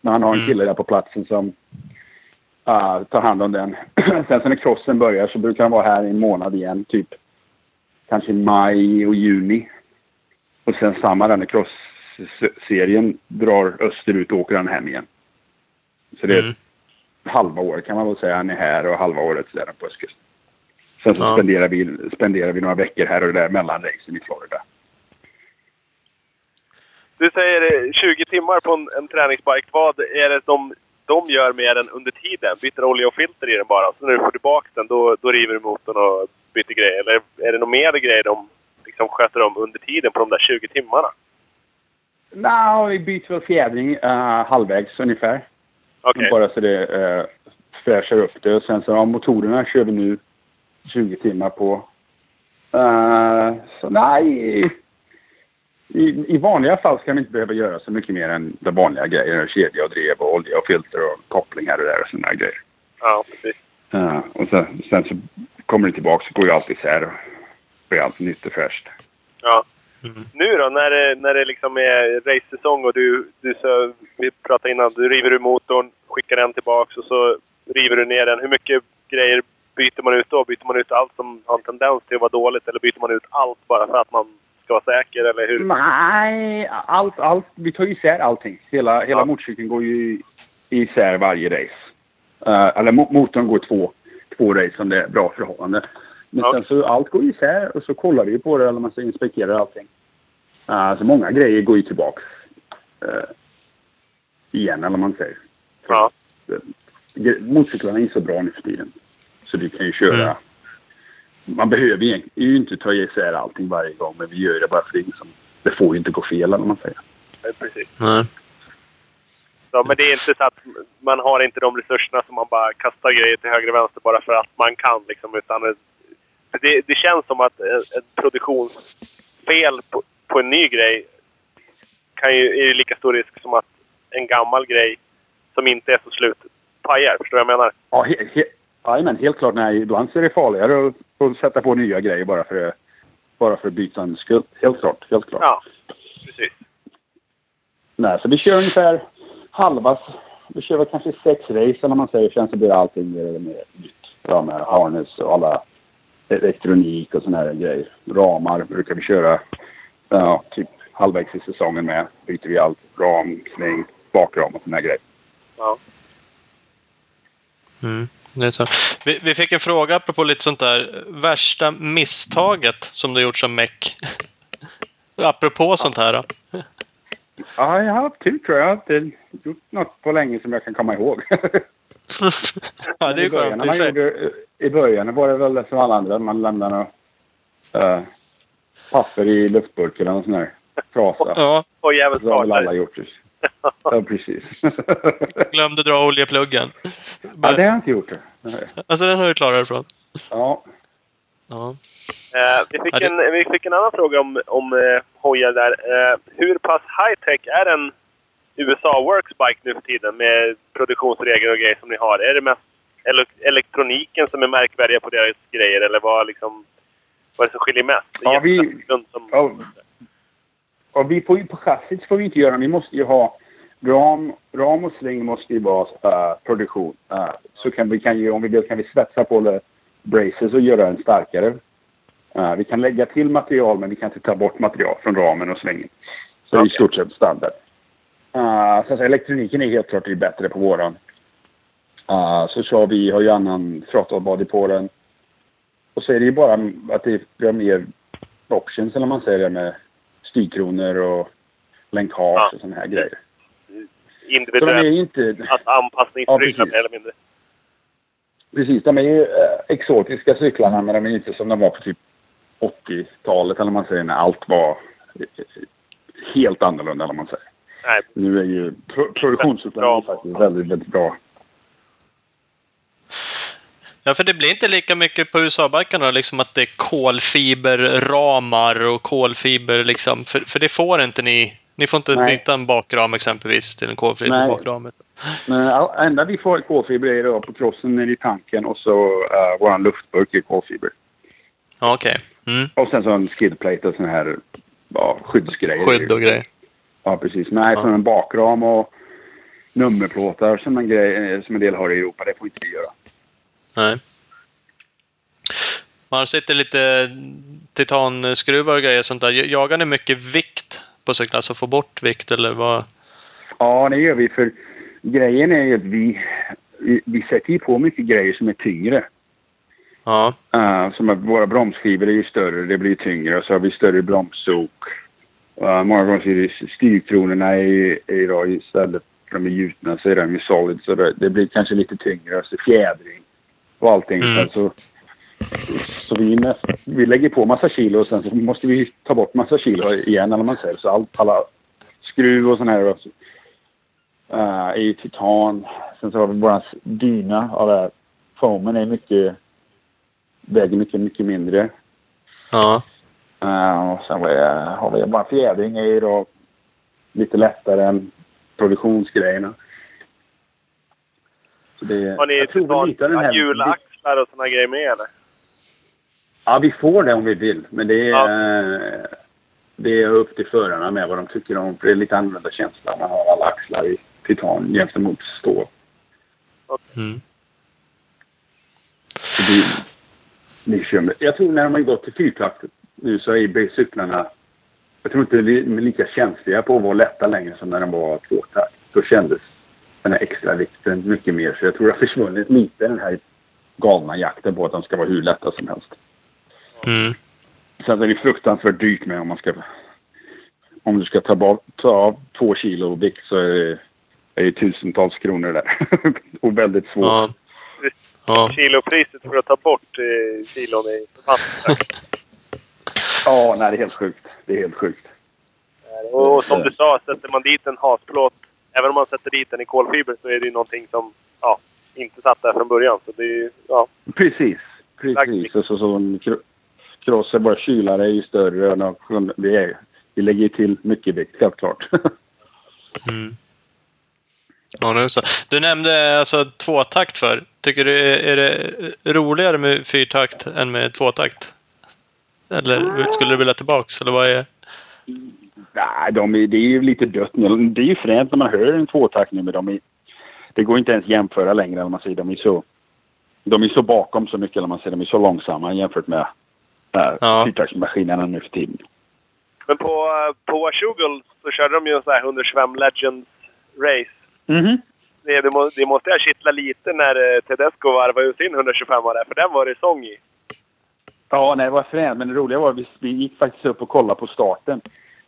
Men han har en Mm. kille där på platsen som ah, tar hand om den. Sen så när crossen börjar så brukar han vara här i en månad igen, typ kanske i maj och juni. Och sen samma där när cross-serien drar österut åker han hem igen. Så det är Mm. halva året kan man väl säga. Han är här och halva året så är han på östkusten. Sen så Ja. spenderar, vi, spenderar vi några veckor här och där mellan racen i Florida. Du säger eh, 20 timmar på en, en träningsbike. Vad är det de, de gör med den under tiden? Byter olja och filter i den bara? Så när du får tillbaka den, då, då river du motorn och byter grejer? Eller är det något mer grejer de liksom sköter om under tiden på de där 20 timmarna? Nej, vi byter väl fjädring eh, halvvägs ungefär. Okej. Bara så det uh, fräschar upp det. Och sen så ja, motorerna kör vi nu 20 timmar på. Eh, så nej, i, i, vanliga fall ska vi inte behöva göra så mycket mer än de vanliga grejerna. Kedja och drev och olja och filter och koppling här och där och sådana grejer. Ja, precis. Eh, och sen, sen så kommer det tillbaka så går ju allt isär och blir allt nytt och fräscht. Ja. Mm. Nu då, när det, när det liksom är racesäsong och du, du så, vi pratade innan, du river ur motorn, skickar den tillbaks och så river du ner den. Hur mycket grejer byter man ut då? Byter man ut allt som har en tendens till att vara dåligt eller byter man ut allt bara för att man ska vara säker? Eller hur? Nej, allt, allt. Vi tar ju isär allting. Hela, hela Ja. motorcykeln går ju isär varje race. Uh, eller mo- motorn går två, två race om det är bra förhållande. Men Ja. sen så allt går isär och så kollar vi på det eller man så inspekterar allting. Uh, så många grejer går ju tillbaks uh, igen eller man säger. Ja. Motorcyklarna är så bra nu för tiden. Så du kan ju köra. Mm. Man behöver ju inte ta isär allting varje gång men vi gör det bara för det, liksom, det får ju inte gå fel eller man säger. Ja, Precis. Nej. Ja, men det är inte så att man har inte de resurserna som man bara kastar grejer till höger och vänster bara för att man kan. Liksom, utan det, det känns som att ett ett produktionsfel på, på en ny grej kan ju, är ju lika stor risk som att en gammal grej som inte är så slut pajar. Förstår du vad jag menar? Ja, he, he, jajamän, helt klart. Nej, ibland så är det farligare att, att sätta på nya grejer bara för, bara för bytans skull. Helt klart. Helt klart. Ja, precis. Nej, så vi kör ungefär halva. Vi kör väl kanske sex race eller man säger. Sen så blir allting mer eller mer nytt. Ja, med harness och alla elektronik och såna här grejer. Ramar brukar vi köra. Ja, typ halvvägs i säsongen med. Byter vi allt. Ram, släng, bakram och såna här grejer. Ja. Mm. Vi, vi fick en fråga apropå lite sånt där. Värsta misstaget som du gjort som meck? apropå sånt här. Då. Ja, jag har haft tur tror jag. Jag har inte gjort något på länge som jag kan komma ihåg. ja, det är I början, skönt i gjorde, I början var det väl som alla andra. Man lämnade något, eh, papper i luftburken eller någon sån här trasa. Ja, Och jävligt Så har väl alla gjort det. Ja, precis. glömde dra oljepluggen. ja, det har jag inte gjort. Nej. Alltså den har du klarat ifrån. Ja. Ja. Eh, vi, fick Ja, en, vi fick en annan fråga om, om eh, hojar där. Eh, hur pass high-tech är en USA Worksbike nu för tiden med produktionsregler och grejer som ni har? Är det mest ele elektroniken som är märkvärdiga på deras grejer eller vad, liksom, vad är det som skiljer mest? Ja, vi- Som, Ja. Och vi får ju på chassit får vi inte göra. Vi måste ju ha ram, ram och sling måste ju vara eh, produktion. Eh, så kan vi kan ju, om vi vill kan vi svetsa på det braces och göra den starkare. Eh, vi kan lägga till material men vi kan inte ta bort material från ramen och slängen. Så det är i stort sett standard. Uh, så elektroniken är helt klart bättre på våran. Uh, så kör vi, har ju annan body på den. Och så är det ju bara att det, vi har mer options eller man säger det med styrkronor och länkage Ja. och sådana här grejer. Så de är individuellt ju inte... att anpassningsprylar Ja, precis. mer eller mindre. Precis, de är ju eh, exotiska cyklarna men de är inte som de var på typ 80-talet eller man säger när allt var eh, helt annorlunda eller man säger. Nej, Nu är ju pro- produktionscyklarna faktiskt väldigt, väldigt bra. Ja, för det blir inte lika mycket på USA-bikarna liksom att det är kolfiberramar och kolfiber liksom. För, för det får inte ni. Ni får inte Nej. byta en bakram exempelvis till en kolfiber Nej. enda vi får kolfiber är då på krossen nere i tanken och så uh, våran luftburk är kolfiber. Ja, okej. Mm. Och sen så en skidplate och sån här ja, skyddsgrejer. Skydd och grejer. Ja, precis. Nej, Ja. från en bakram och nummerplåtar som en, grej, som en del har i Europa. Det får inte vi göra. Nej. Man sitter lite titanskruvar och grejer sånt där. Jagar ni mycket vikt på cyklar? Alltså få bort vikt eller vad? Ja, det gör vi för grejen är ju att vi, vi, vi sätter ju på mycket grejer som är tyngre. Ja. Uh, som att våra bromsskivor är ju större, det blir tyngre. Och så har vi större bromssok. Uh, många gånger så är det styrkronorna är idag istället för de är gjutna så är de ju solid. Så det, det blir kanske lite tyngre. Och så fjädring och allting. Mm. Så, så vi, näst, vi lägger på massa kilo och sen så måste vi ta bort massa kilo igen eller man säger. Så allt, alla skruv och sån här uh, är ju titan. Sen så har vi våran dyna av det här. Foamen är mycket väger mycket, mycket mindre. Ja. Uh, och sen är, har vi bara fjädring är ju då lite lättare än produktionsgrejerna. Så det, Har ni jag tror väl lite av den här- hjulaxlar och såna grejer med eller? Ja, vi får det om vi vill. Men det är, det är upp till förarna med vad de tycker om. För det är lite annorlunda känsla. Man har alla axlar i titan gentemot stål. Mm. Med. Jag tror när de har gått till fyrtakt nu så är cyklarna... Jag tror inte de är lika känsliga på att vara lätta längre som när de var tvåtakt. Då kändes den här extra vikten mycket mer. Så jag tror det har försvunnit lite den här galna jakten på att de ska vara hur lätta som helst. Mm. Sen är det fruktansvärt dyrt med om man ska... Om du ska ta, bort, ta av två kilo vikt så är det, är det tusentals kronor där. och väldigt svårt. Ja. Ja. Kilopriset för att ta bort eh, kilon är fantastiskt. Ja, nej det är helt sjukt. Det är helt sjukt. Och som du sa, sätter man dit en hasplåt, även om man sätter dit den i kolfiber, så är det ju någonting som ja, inte satt där från början. Så det är ja. Precis. Precis. Och så, så en kro- cross är bara kylare är ju större. Och de- vi, är, vi lägger till mycket vikt, helt klart. Mm. Ja, nu så. Du nämnde alltså tvåtakt för. Tycker du är det roligare med fyrtakt än med tvåtakt? Eller skulle du vilja tillbaks? Eller vad är... Nej, de är, det är ju lite dött nu. Det är ju fränt när man hör en tvåtakt nu, men de är, det går inte ens jämföra längre. Man säger. De är så de är så bakom så mycket. Eller man säger. De är så långsamma jämfört med Ja. fyrtaktsmaskinerna nu för tiden. Men på, eh, på Washougal så körde de ju en sån här 125 Legends Race. Mhm. Det, det, må, det måste jag kittla lite när eh, Tedesco varvade ut sin 125 där, för den var det sång i. Ja, nej, det var fränt. Men det roliga var att vi, vi gick faktiskt upp och kollade på starten.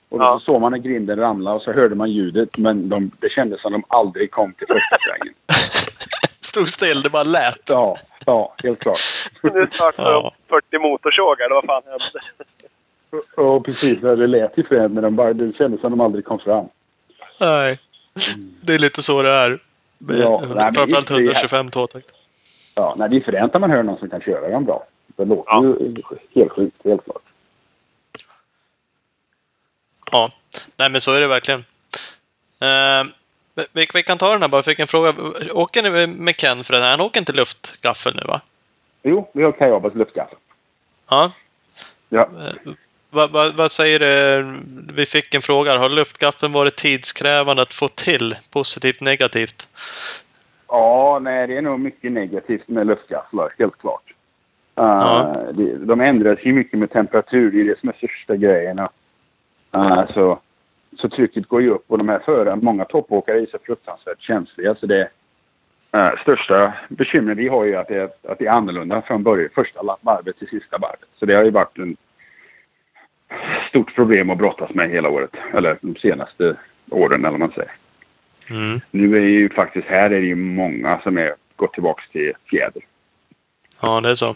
Och då Ja. så såg man när grinden ramlade och så hörde man ljudet. Men de, det kändes som de aldrig kom till första svängen. Stod still, det bara lät. Ja, ja, helt klart. Nu startar Ja. de 40 motorsågar, eller vad fan hände? Och precis, det lät ju fränt men de bara, det kändes som de aldrig kom fram. Nej. Det är lite så det är. Med Ja, Framförallt det är- 125 tvåtakt. Ja, nej, det är fränt när man hör någon som kan köra dem bra. Det låter Ja. ju helt sjukt, helt klart. Ja. Nej, men så är det verkligen. Uh, vi, vi kan ta den här bara, fick en fråga. Åker ni med Ken för den här? Han åker inte luftgaffel nu, va? Jo, vi har Kajabas luftgaffel. Ja. Ja. Vad vad- vad säger du? Vi fick en fråga. Har luftgaffeln varit tidskrävande att få till? Positivt, negativt? Ja, nej, det är nog mycket negativt med luftgafflar, helt klart. Uh, Ja. det, de ändras ju mycket med temperatur, det är det som är största grejerna. Uh, så, så trycket går ju upp och de här förarna, många toppåkare är så fruktansvärt känsliga så det uh, största bekymret vi har ju att det, är, att det är annorlunda från början, första varvet till sista varvet. Så det har ju varit en stort problem att brottas med hela året, eller de senaste åren eller vad man säger. Mm. Nu är ju faktiskt här är det ju många som är gått tillbaks till fjäder. Ja, det är så.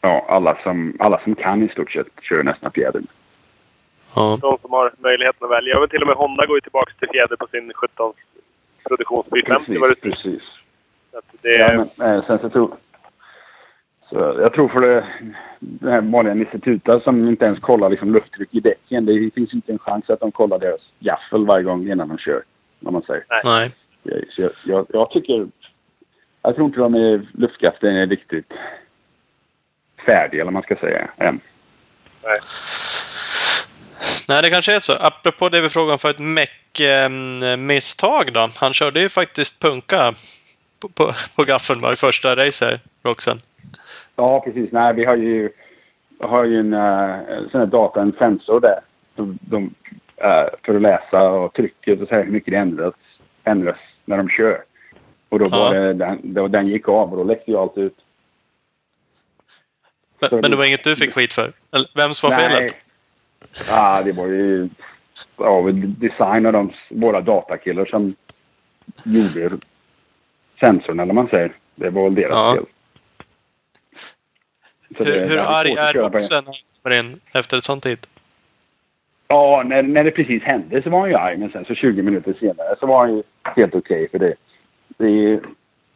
Ja, alla som, alla som kan i stort sett kör nästan fjäder. Ja. De som har möjligheten att välja. Jag vet till och med Honda går ju tillbaka till fjäder på sin 17 produktionsbil 50 var det precis. så att det Ja, men, eh, sen så tror så jag tror för det, den här vanliga Nisse Tuta som inte ens kollar liksom lufttryck i däcken. Det finns inte en chans att de kollar deras gaffel varje gång innan de kör. Om man säger. Nej. Så jag, jag, jag tycker... Jag tror inte de är, luftgaffeln är riktigt färdig, eller man ska säga, än. nej. Nej, det kanske är så. Apropå det vi frågade om för ett meck-misstag då. Han körde ju faktiskt punka på, på, på gaffeln var i första racer, Roxen. Ja, precis. Nej, vi har ju, har ju en uh, sån här data, en sensor där. De, de, eh, för att läsa och trycket och så här hur mycket det ändras, ändras när de kör. Och då Ja. var det, den, då, den gick av och då läckte ju allt ut. Men, men det var inget du fick skit för? Eller vems var felet? Ja, det var ju ja, design av de, våra datakillar som gjorde sensorn, eller man säger. Det var väl deras Ja. fel. Hur, det hur arg är köra på en- boxen när han kommer in efter ett sånt hit? Ja, när, när det precis hände så var han ju arg. Men sen så 20 minuter senare så var han ju helt okej. för det, det är ju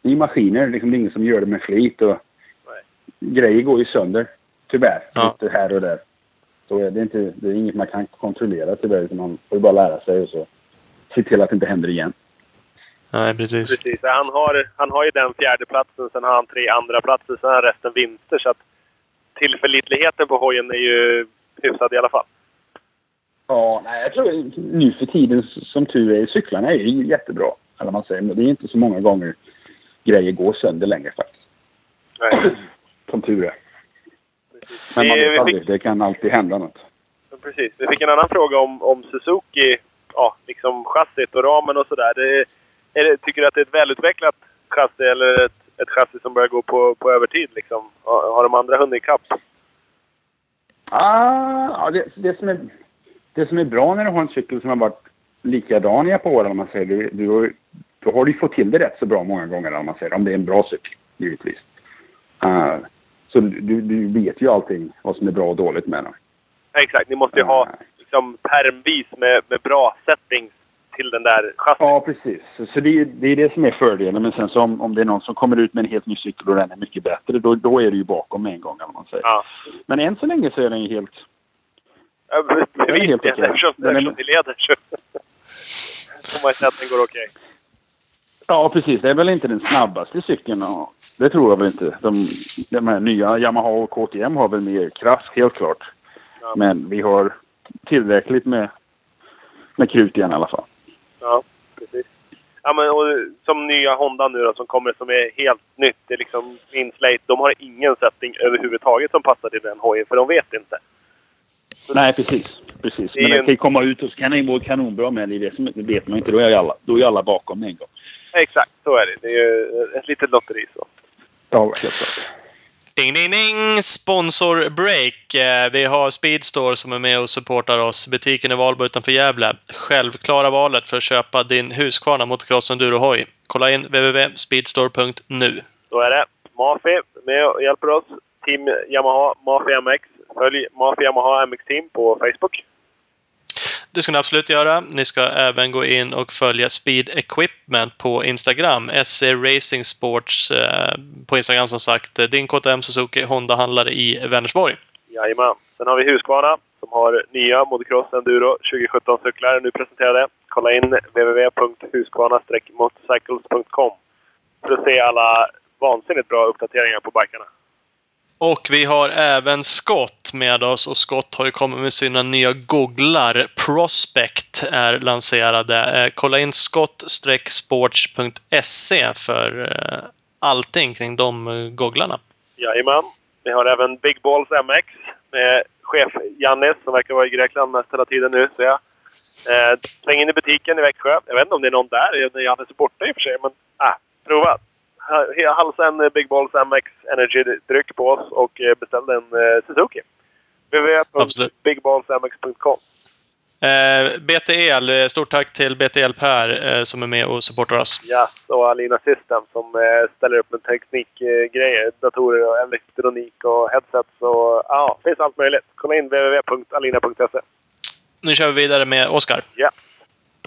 det är maskiner. Liksom, det är ingen som gör det med flit. Och grejer går ju sönder. Tyvärr. Ja. Lite här och där. Så är det, inte, det är inget man kan kontrollera tyvärr. utan Man får ju bara lära sig och så se till att det inte händer igen. Nej, precis. Precis. Han har, han har ju den fjärde platsen, sen har han tre andra platser, sen har resten vinster. Så att tillförlitligheten på hojen är ju hyfsad i alla fall. Ja, nej, jag tror nu för tiden som tur är, cyklarna är ju jättebra. Eller man säger, men det är inte så många gånger grejer går sönder längre faktiskt. Nej. Som tur är. Men man vet aldrig, det kan alltid hända något. Precis. Vi fick en annan fråga om, om Suzuki, ja, liksom chassit och ramen och sådär. Tycker du att det är ett välutvecklat chassi eller ett, ett chassi som börjar gå på, på övertid? Liksom? Har, de andra hunnit ikapp? Ah, det, det, som är, det som är bra när du har en cykel som har varit likadan i ett par år, eller man säger, du, du, har- då har du fått till det rätt så bra många gånger, eller man säger, om det är en bra cykel, givetvis. Ah, så du, du vet ju allting vad som är bra och dåligt med den. Ja, exakt. Ni måste ju ha liksom, permvis med, med bra settings till den där chassit. Ja, precis. Så, det, är, det är det som är fördelen. Men sen så om, om det är någon som kommer ut med en helt ny cykel och den är mycket bättre, då, då är det ju bakom med en gång, eller man säger. Ja. Men än så länge så är den ju helt... Ja, är Bevis helt okej. eftersom, Den eftersom ni leder så får man ju säga att den går okej. Ja, precis. Det är väl inte den snabbaste cykeln. Det tror jag väl inte. De, de här nya Yamaha och KTM har väl mer kraft, helt klart. Ja. Men vi har tillräckligt med, med krut igen i alla fall. Ja, precis. Ja, men, och, som nya Honda nu då, som kommer som är helt nytt. Det är liksom inslate. De har ingen setting överhuvudtaget som passar till den hojen, för de vet inte. Nej, precis. precis. Det Men den en- kan ju komma ut och så kan den vara kanonbra med. Det, det, som, det vet man inte. Då är alla, då är ju alla bakom en gång. Exakt, så är det. Det är ju ett litet lotteri. Så. Ja, helt klart. Ding, ding, ding! Sponsor break. Eh, Vi har Speedstore som är med och supportar oss. Butiken i Valbo utanför Gävle. Självklara valet för att köpa din Husqvarna motocross enduro-hoj. Kolla in www.speedstore.nu. så är det. Mafi med och hjälper oss. Team Yamaha, Mafi MX. Följ Mafi Yamaha MX Team på Facebook. Det ska ni absolut göra. Ni ska även gå in och följa Speed Equipment på Instagram. SC Racing Sports eh, på Instagram som sagt. Din KTM Suzuki Honda-handlare i Vänersborg. Jajamän. Sen har vi Husqvarna som har nya motocross enduro 2017-cyklar nu presenterade. Kolla in www.husqvarna-motorcycles.com för att se alla vansinnigt bra uppdateringar på bikarna. Och vi har även Scott med oss och Scott har ju kommit med sina nya googlar. Prospect är lanserade. Eh, kolla in scott-sports.se för eh, allting kring de eh, googlarna. Jajamän. Vi har även Big Balls MX med chef Jannis som verkar vara i Grekland mest hela tiden nu, ser jag. Eh, släng in i butiken i Växjö. Jag vet inte om det är någon där. Jannis är borta i och för sig, men ah, prova. Ha- Halsa en eh, Big Balls MX Energy-dryck på oss och eh, beställ en eh, Suzuki. Www.bigballsmx.com Eh, BTL, eh, stort tack till BTL Per eh, som är med och supportar oss. Ja, och Alina System som eh, ställer upp med teknikgrejer. datorer och elektronik och headsets och ja, finns allt möjligt. Kolla in www.alina.se. Nu kör vi vidare med Oskar. Ja.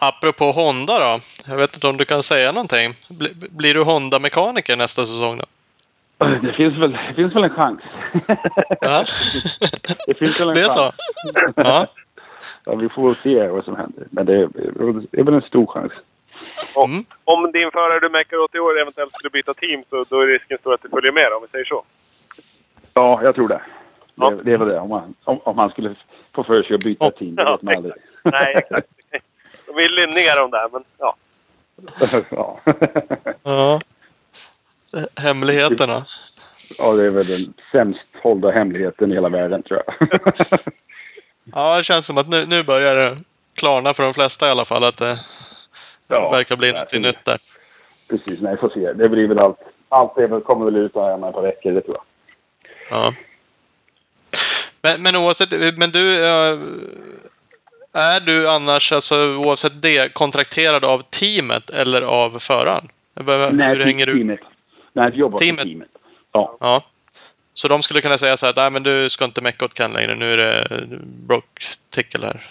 Apropå Honda då. Jag vet inte om du kan säga någonting. Bli, blir du Honda-mekaniker nästa säsong då? Det finns väl, det finns väl en chans. Ja. det finns väl en Det är chans. så? Ja. Ja, vi får se vad som händer. Men det är, det är väl en stor chans. Mm. Om din förare du meckar åt i år eventuellt skulle byta team så då är risken stor att du följer med om vi säger så. Ja, jag tror det. Ja. Det, det är väl det. Om han, om, om han skulle få för sig att byta Ja. team, det vet man aldrig. Nej, exakt. De är lynniga de där, men ja. ja. ja. Hemligheterna. ja, det är väl den sämst hållna hemligheten i hela världen, tror jag. Ja, det känns som att nu, nu börjar det klarna för de flesta i alla fall att det, Ja, verkar bli tror- nytt där. Precis, nej, får se. Det blir väl allt. Allt väl, kommer väl ut här om ett par veckor, det tror jag. Ja. Men, men oavsett, men du... eh, Är du annars, alltså oavsett det, kontrakterad av teamet eller av föraren? Hur Nej, hänger du? teamet. Nej, jag jobbar Teamet? teamet. Ja. Ja. Så de skulle kunna säga så här, nej men du ska inte mecka åt Ken längre, nu är det broke tickle här.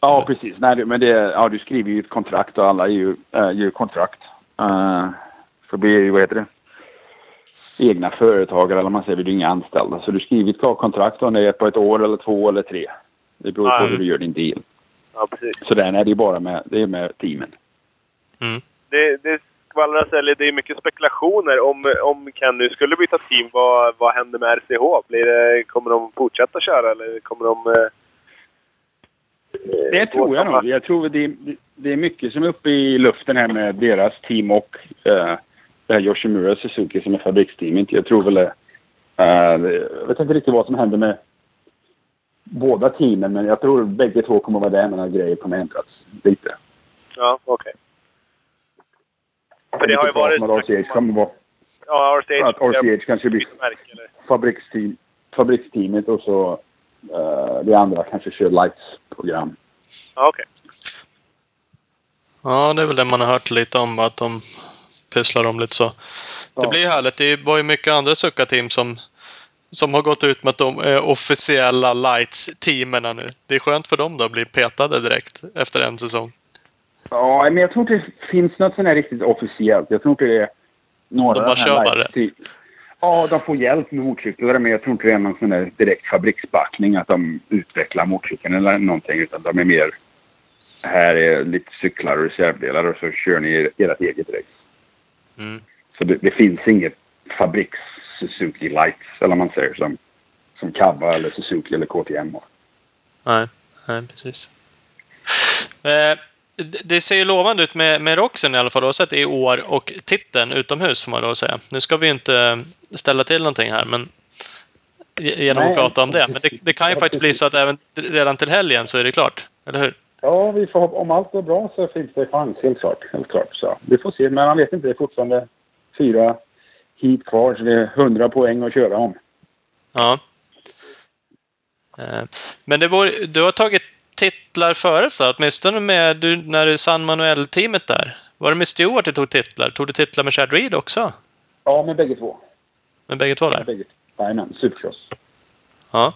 Ja, precis. Nej, men det, ja, du skriver ju ett kontrakt och alla är ju, är ju kontrakt. Uh, så blir ju, vad heter det? Egna företagare eller man säger, det är inga anställda. Så du skriver ett kontrakt om det är på ett år eller två eller tre. Det beror på Ja. hur du gör din deal. Ja, precis. Så den är det ju bara med, det är med teamen. Det, det skvallras, eller det är mycket spekulationer om, om Ken nu skulle byta team. Vad, vad händer med RCH? Blir det, kommer de fortsätta köra eller kommer de... Eh, Det tror jag nog. Jag tror det, det är mycket som är uppe i luften här med deras team och uh, det här Yoshimura Suzuki som är fabriksteamet. Jag tror väl det. eh, jag vet inte riktigt vad som händer med båda teamen men jag tror bägge två kommer vara där men att grejer kommer ändras lite. Ja, okej. För det har ju varit... med RCH kommer vara Ja, RCH. att RCH kanske blir fabriksteam, fabriksteamet och så uh, det andra kanske kör lights-program. Ja, okej. Ja, det är väl det man har hört lite om, att de pysslar om lite så. Det Ja. blir härligt. Det var ju mycket andra Succa-team som, som har gått ut med att de är officiella Lights-teamerna nu. Det är skönt för dem då att bli petade direkt efter en säsong. Ja, men jag tror inte det finns något sånt här riktigt officiellt. Jag tror inte det är några... De bara kör bara Ja, de får hjälp med motorcyklar men jag tror inte det är någon sån där direkt fabriksbackning att de utvecklar motorcykeln eller någonting utan de är mer... Här är lite cyklar och reservdelar och så kör ni ert eget race. Mm. Så det, det finns inget fabriks Suzuki Lights eller vad man säger som, som Kava eller Suzuki eller KTM har. Nej, nej precis. Eh, det- ser ju lovande ut med, med Roxen i alla fall, oavsett i år och titeln utomhus får man då säga. Nu ska vi ju inte ställa till någonting här, men genom Nej, att prata om det. Men det, det kan ju faktiskt bli så att även redan till helgen så är det klart. Eller hur? Ja, vi får, om allt är bra så finns det chans, helt klart. Helt klart så. Vi får se, men man vet inte. Det är fortfarande fyra hit kvar, så det är hundra poäng att köra om. Ja. Eh, Men det vore, du har tagit titlar förut va? Åtminstone med du, när du San Manuel-teamet där. Var det med Stewart du tog titlar? Tog du titlar med Chad Reed också? Ja, med bägge två. Med bägge två där? Med bägge. Jajamän, supercross. Ja.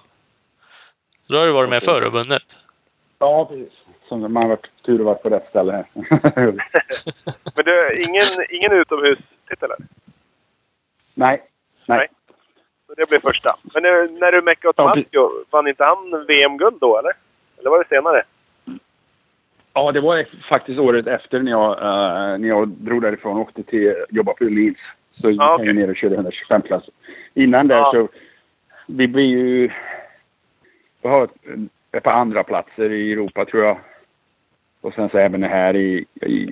Så då har du varit med förr och vunnit? Ja, precis. Så man har varit tur att varit på rätt ställe här. Men du, ingen, ingen utomhustitel? eller? Nej, nej. Så det blir första. Men nu, när du meckade åt Ja, Matteo, vann inte han VM-guld då, eller? Eller var det senare? Ja, det var faktiskt året efter när jag, eh, när jag drog därifrån och åkte till jobba för Leeds. Så gick Ja, jag ner och körde 125 klass. Innan där Ja. så... Vi blir ju... Vi har ett, ett par andra platser i Europa tror jag. Och sen så även här i, i,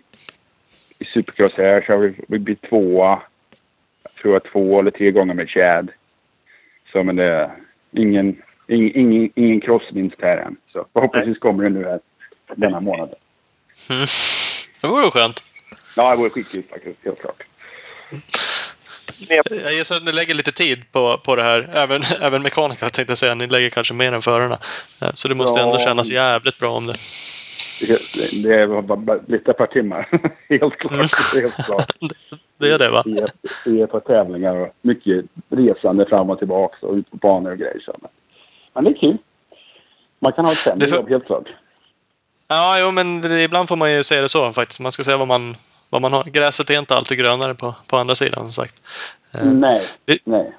i Supercross här så har vi, vi blivit tvåa. Tror jag två eller tre gånger med Chad. Så men det är ingen, ingen, ingen, ingen crossvinst här än. Så förhoppningsvis kommer det nu här denna månad. Mm. Det vore skönt. Ja, det vore skitkul faktiskt, helt klart. Jag gissar att ni lägger lite tid på, på det här. Även, även mekanikerna tänkte jag säga. Ni lägger kanske mer än förarna. Eh, Så det måste Ja. ändå kännas jävligt bra om det. Det, det var bara, bara lite ett par timmar. helt klart. Mm. Helt klart. Det är det va? Vi är, vi är på tävlingar och mycket resande fram och tillbaka och ut på banor och grejer. Men- Men det är kul. Man kan ha ett sämre Det får- jobb, helt klart. Ja, jo, men det, ibland får man ju säga det så faktiskt. Man ska säga vad man, vad man har. Gräset är inte alltid grönare på, på andra sidan, som sagt. Eh, Nej, det- nej.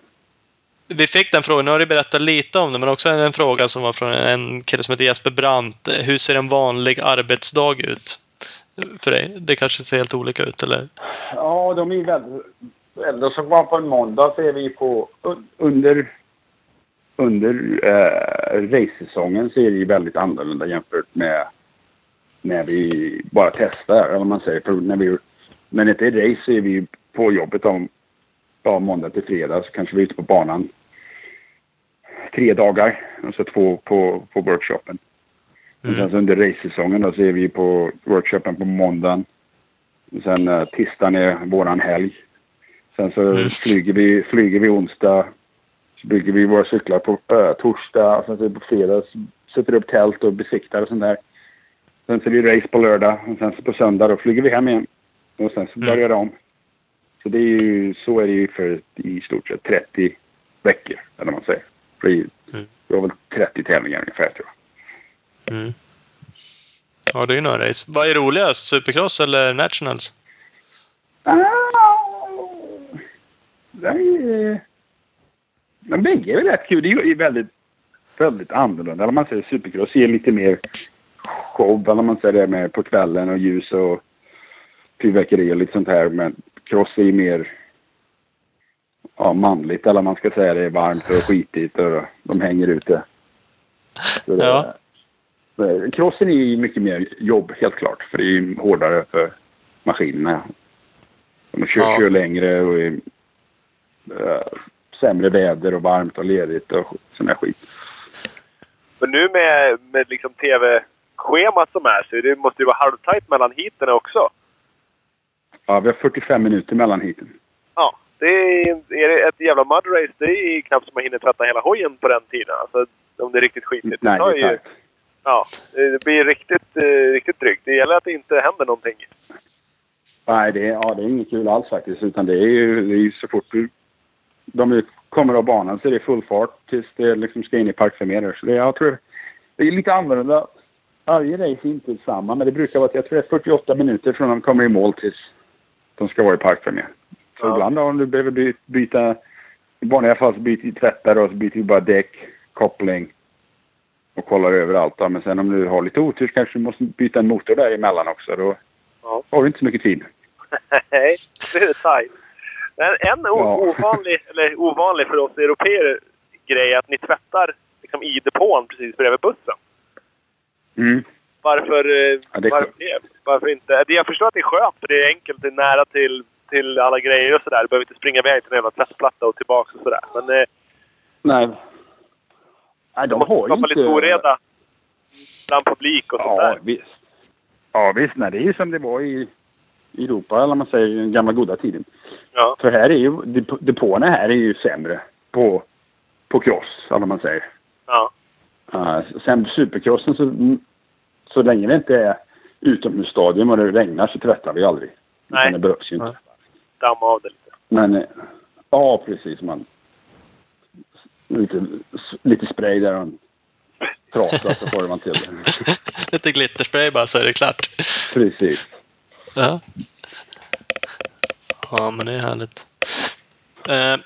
Vi fick den frågan, nu har du berättat lite om det, men också en fråga som var från en kille som heter Jesper Brandt. Hur ser en vanlig arbetsdag ut för dig? Det kanske ser helt olika ut, eller? Ja, de är väldigt... Eller som var på en måndag så är vi på under under eh, racesäsongen så är det ju väldigt annorlunda jämfört med när vi bara testar, eller vad man säger. För när vi, när det inte är race så är vi ju på jobbet om ja, måndag till fredag. Så kanske vi är ute på banan tre dagar och så två på, på workshopen. Mm. sen så under racesäsongen då så är vi på workshopen på måndagen Sen uh, tisdagen är våran helg. Sen så Mm. flyger, vi, flyger vi onsdag. Så bygger vi våra cyklar på uh, torsdag. Sen så på fredag så sätter vi upp tält och besiktar och sånt där. Sen så är det race på lördag. Och sen så på söndag då flyger vi hem igen. Och sen så Mm. börjar det om. Så det är ju, så är det ju för i stort sett 30 veckor, eller vad man säger. För Mm. det var väl 30 tävlingar ungefär tror jag. Mm. Ja, det är ju några race. Vad är roligast? Supercross eller Nationals? Det är... Men bägge är väl rätt kul. Det är ju väldigt, väldigt annorlunda. Eller man säger supercross är lite mer show. Eller man säger det med på kvällen och ljus och fyrverkeri och lite sånt här. Men cross är ju mer ja, manligt. Eller man ska säga det är varmt och skitigt och de hänger ute. Så Ja. Det- Crossen är ju mycket mer jobb helt klart. För det är hårdare för maskinerna. De kör, Ja. kör längre och är, eh, sämre väder och varmt och ledigt och sån där skit. Men nu med, med liksom tv-schemat som är så det måste ju vara halvtajt mellan heaten också. Ja, vi har 45 minuter mellan heaten. Ja, det är, är det ett jävla mud race. Det är knappt som man hinner tvätta hela hojen på den tiden. Alltså, om det är riktigt skitigt. Nej, det, tar är ju. Ja, det blir riktigt, eh, riktigt drygt. Det gäller att det inte händer någonting. Nej, det är, ja, det är inget kul alls faktiskt. Utan det är ju, det är ju så fort du, de kommer av banan så är det full fart tills det liksom ska in i parkförmedlare. Så det, jag tror det är lite annorlunda. Varje race är inte samma, men det brukar vara, jag tror det är 48 minuter från de kommer i mål tills de ska vara i parkförmedlare. Så Ja. ibland om du behöver by, byta, i vanliga fall så byter vi tvättar och så byter vi bara däck, koppling och kollar över allt. Då. Men sen om du har lite otur kanske du måste byta en motor där emellan också. Då Ja. har du inte så mycket tid. Nej, det är tajt. Men en Ja. ovanlig, eller ovanlig för oss europeer grej är att ni tvättar liksom i depån precis bredvid bussen. Mm. Varför, eh, Ja, det varför det? Varför inte? Det- Jag förstår att det är skönt för det är enkelt, det är nära till, till alla grejer och sådär. Du behöver inte springa iväg till en jävla tvättplatta och tillbaka och sådär. Men eh, Nej. Nej, de har ju inte... lite oreda bland publik och sånt Ja, där. visst. Ja, visst. Nej, det är ju som det var i Europa, eller man säger, den gamla goda tiden. Ja. För här är ju, dep- depåerna här är ju sämre på, på cross, eller man säger. Ja. Uh, sen supercrossen så, så länge det inte är utomhusstadion och det regnar så tvättar vi aldrig. Nej. Utan det behövs ju inte. Damma av det lite. Men eh, ja, precis. Man, lite, lite spray där och en trasa så får man till det. Lite glitterspray bara så är det klart. Precis. Ja. Ja, men det är härligt. Eh,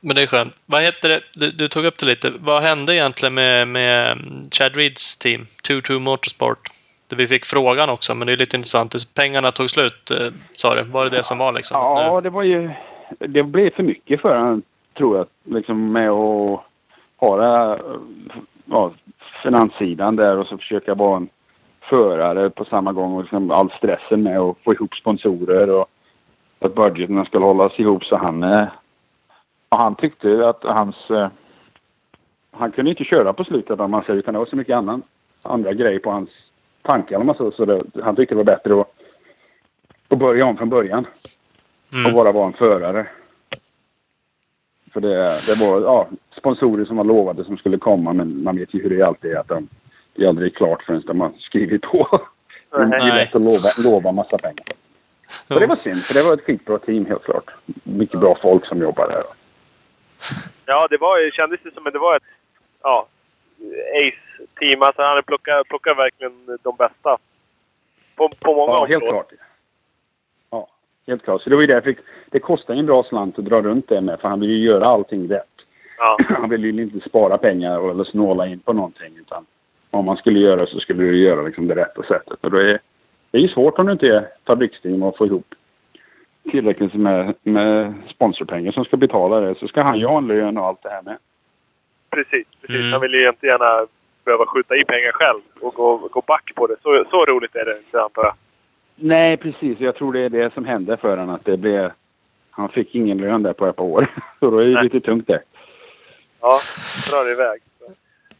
men det är skönt. Vad heter det? Du, du tog upp det lite. Vad hände egentligen med, med mm, Chad Reeds team? 2-2 Motorsport. Där vi fick frågan också, men det är lite intressant. Pengarna tog slut, eh, sa du. Var det det som var liksom? Ja, det var ju... Det blev för mycket för honom, tror jag. Liksom med att ha det, ja, finanssidan där och så försöka vara en förare på samma gång. Och liksom all stressen med att få ihop sponsorer och att budgeten skulle hållas ihop. Så han, eh, ja, han tyckte att hans... eh, Han kunde inte köra på slutet om man säger, utan det var så mycket annan, andra grejer på hans tankar. Om man så, så det, han tyckte det var bättre att, att börja om från början och Mm. bara vara en förare. För det, det var ja, sponsorer som var lovade som skulle komma men man vet ju hur det alltid är att de, det är aldrig klart förrän de har skrivit på. Det är lätt att lova, lova massa pengar. Så det var synd för det var ett skitbra team helt klart. Mycket bra folk som jobbar där. Ja, det var, kändes ju som att det var ett ja, ace-team. Alltså han hade plockat, plockat verkligen de bästa. På, på många Ja, helt områden. klart. Helt klart. Så det var ju därför det kostade en bra slant att dra runt det med för han ville ju göra allting rätt. Ja. Han ville ju inte spara pengar eller snåla in på någonting utan om man skulle göra så skulle du göra liksom det rätta sättet. Och då är, det är ju svårt om du inte är fabriksteam att få ihop tillräckligt med, med sponsorpengar som ska betala det. Så ska han ju ha en lön och allt det här med. Precis. precis. Mm. Han vill ju inte gärna behöva skjuta i pengar själv och gå, gå back på det. Så, så roligt är det inte, antar jag. Nej, precis. Jag tror det är det som hände för honom. Att det blev... Han fick ingen lön där på ett par år. Så då är det Nej. lite tungt det. Ja, drar iväg.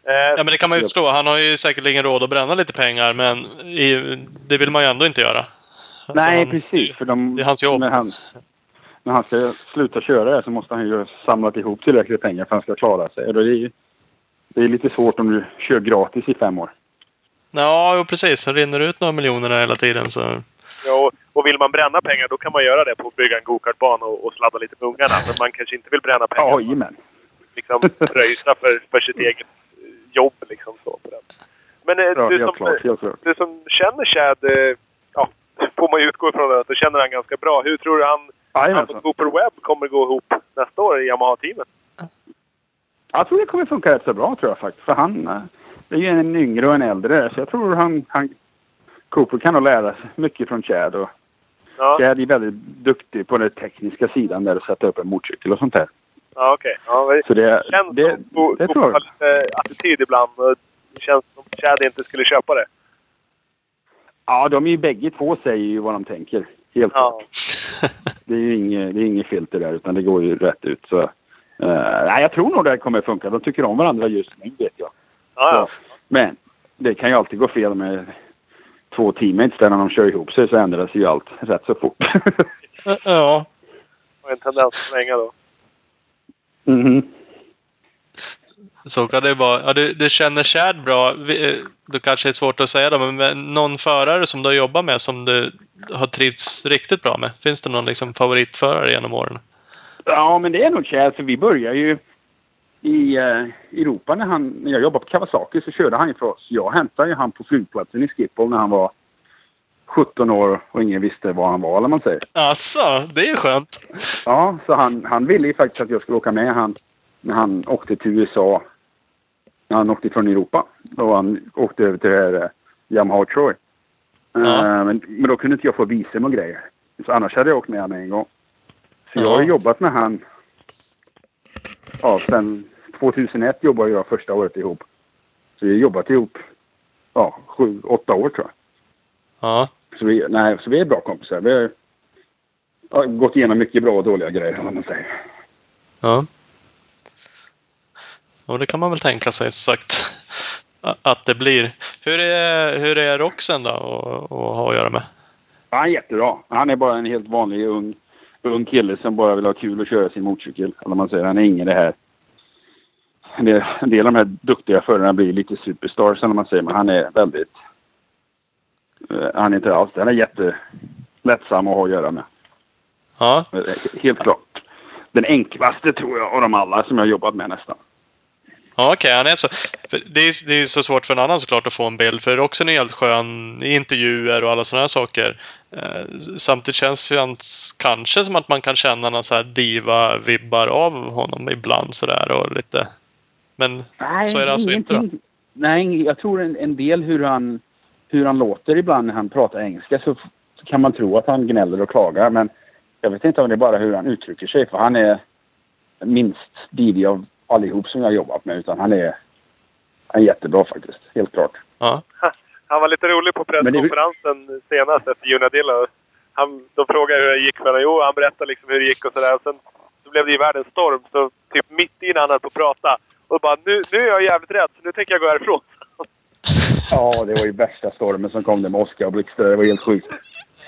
Eh, Ja, men det kan man ju förstå. Han har ju säkerligen råd att bränna lite pengar, men i, det vill man ju ändå inte göra. Alltså, Nej, han- precis. För de, det är hans jobb. När han, när han ska sluta köra så måste han ju ha samlat ihop tillräckligt pengar för att han ska klara sig. Det är, det är lite svårt om du kör gratis i fem år. Ja, precis. Det rinner ut några miljoner där hela tiden. Så... Ja, och, och vill man bränna pengar då kan man göra det på att bygga en gokartbana och, och sladda lite med ungarna. Men man kanske inte vill bränna pengar. Jajamän. liksom pröjsa för, för sitt eget eh, jobb liksom så. På den. Men eh, Ja, du, som, klart. Klart. du som känner Chad, eh, ja, får man ju utgå ifrån att du känner han ganska bra. Hur tror du han, han Jajamensan. och Cooper Webb kommer gå ihop nästa år i Yamaha-teamet? Jag tror det kommer funka rätt så bra tror jag faktiskt. För han eh, är ju en yngre och en äldre. Så jag tror han, han Cooper kan nog lära sig mycket från Chad. Och Ja, Chad är väldigt duktig på den tekniska sidan där att sätta upp en motorcykel och sånt där. ja okej. Ja, men Så det, känns det, som Bo- det Cooper tror har lite attityd ibland. Det känns som Chad inte skulle köpa det. Ja, de är ju bägge två säger ju vad de tänker. Helt Ja, Det är ju inget, det är inget filter där utan det går ju rätt ut. Så, eh, nej, jag tror nog det kommer funka. De tycker om varandra just nu vet jag. Ja. Men det kan ju alltid gå fel med två teammates där när de kör ihop sig så ändras ju allt rätt så fort. Ja. har en tendens att svänga då. Mhm. Så kan det vara. Ja, du, du känner Chad bra. Eh, Det kanske är svårt att säga då, men- någon förare som du har jobbat med som du har trivts riktigt bra med? Finns det någon liksom favoritförare genom åren? Ja, men det är nog Chad. För vi började ju i eh, Europa när, han, när jag jobbade på Kawasaki så körde han ju för oss. Jag hämtade ju han på flygplatsen i Schiphol när han var 17 år och ingen visste var han var, eller man säger. Alltså, det är skönt. Ja, så han, han ville ju faktiskt att jag skulle åka med han när han åkte till USA. När han åkte från Europa. Och han åkte över till det här eh, Yamaha Troy. Ja. Eh, men, men då kunde inte jag få visum och grejer. Så annars hade jag åkt med honom en gång. Så jag Ja. har jobbat med han. Ja, sen 2001 jobbade jag första året ihop. Så vi har jobbat ihop ja, sju, åtta år tror jag. Ja. Så vi, nej, så vi är bra kompisar. Vi har ja, gått igenom mycket bra och dåliga grejer, om man säger. Ja. Och det kan man väl tänka sig, sagt. Att det blir. Hur är, hur är Roxen då att ha att göra med? Ja, han är jättebra. Han är bara en helt vanlig ung, ung kille som bara vill ha kul och köra sin motorcykel. Eller man säger. Han är ingen det här... En del, en av de här duktiga förarna blir lite superstars, eller man säger. Men han är väldigt... eh, han är inte alls Han är jättelättsam att ha att göra med. Ja. Eh, Helt klart. Den enklaste tror jag av dem alla som jag har jobbat med nästan. Ja, okej. han är så. Det, är, det är så svårt för en annan såklart att få en bild. För Roxen är helt skön intervjuer och alla sådana här saker. Eh, samtidigt känns det kanske som att man kan känna någon så här diva-vibbar av honom ibland sådär och lite... Men Nej, så är det alltså inte då? ingenting. Nej, jag tror en, en del hur han, hur han låter ibland när han pratar engelska så, så kan man tro att han gnäller och klagar. Men jag vet inte om det är bara hur han uttrycker sig. För han är minst divig av allihop som jag har jobbat med. Utan han är, han är jättebra faktiskt. Helt klart. ja. Han var lite rolig på Men det- presskonferensen senast efter Unadilla. Han, de frågade hur det gick för honom. Jo, han berättade liksom hur det gick och sådär. Och sen så blev det ju världens storm. Så typ mitt i när han höll på att prata. Och bara, nu, nu är jag jävligt rädd så nu tänker jag gå härifrån. Ja, det var ju värsta stormen som kom där med åska och blixtar. Det var helt sjukt.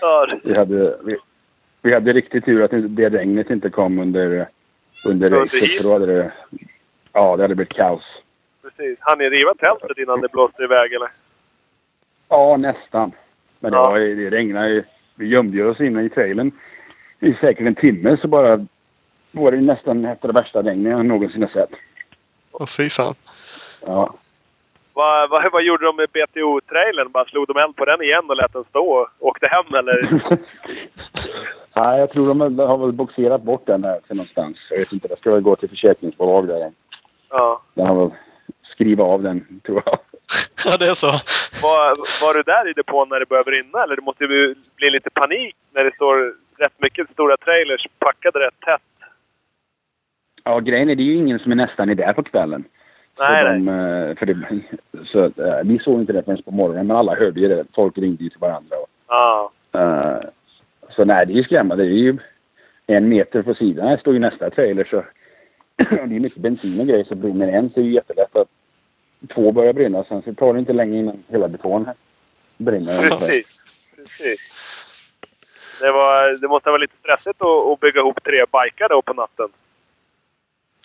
Ja, Vi hade, vi, vi hade riktigt tur att det regnet inte kom under, under Under racet. då hade det, ja, det hade blivit kaos. precis. Han är riva tältet innan det blåste iväg eller? Ja, nästan. Men det, Ja. var, det regnade ju. Vi gömde oss inne i trailern i säkert en timme så bara var det nästan ett av de värsta regnen jag någonsin har sett. Åh, fy fan. Ja. Vad, vad, vad gjorde de med BTO-trailern? Bara slog de eld på den igen och lät den stå och åkte hem eller? Nej, jag tror de har väl boxerat bort den här till någonstans. Jag vet inte, det ska väl gå till försäkringsbolag där. Ja. De har väl skrivit av den, tror jag. Ja, det är så. Var, var du där i depån när det började brinna? Eller det måste ju bli lite panik när det står rätt mycket stora trailers packade rätt tätt. Ja, grejen är det är ju ingen som är nästan är där på kvällen. Nej, så nej. de, eh, för det, så, eh, vi såg inte det förrän på morgonen, men alla hörde ju det. Folk ringde ju till varandra. Och, Ja. eh, så nej, det är ju skrämmande. Det är ju en meter på sidan. Här står ju nästa trailer. Så det är mycket bensin och grejer. Så brinner en så är det jättelätt att två börjar brinna. Sen så tar det inte länge innan hela depån brinner. Precis. Precis. Det, var, det måste ha varit lite stressigt att, att bygga ihop tre bikar då på natten.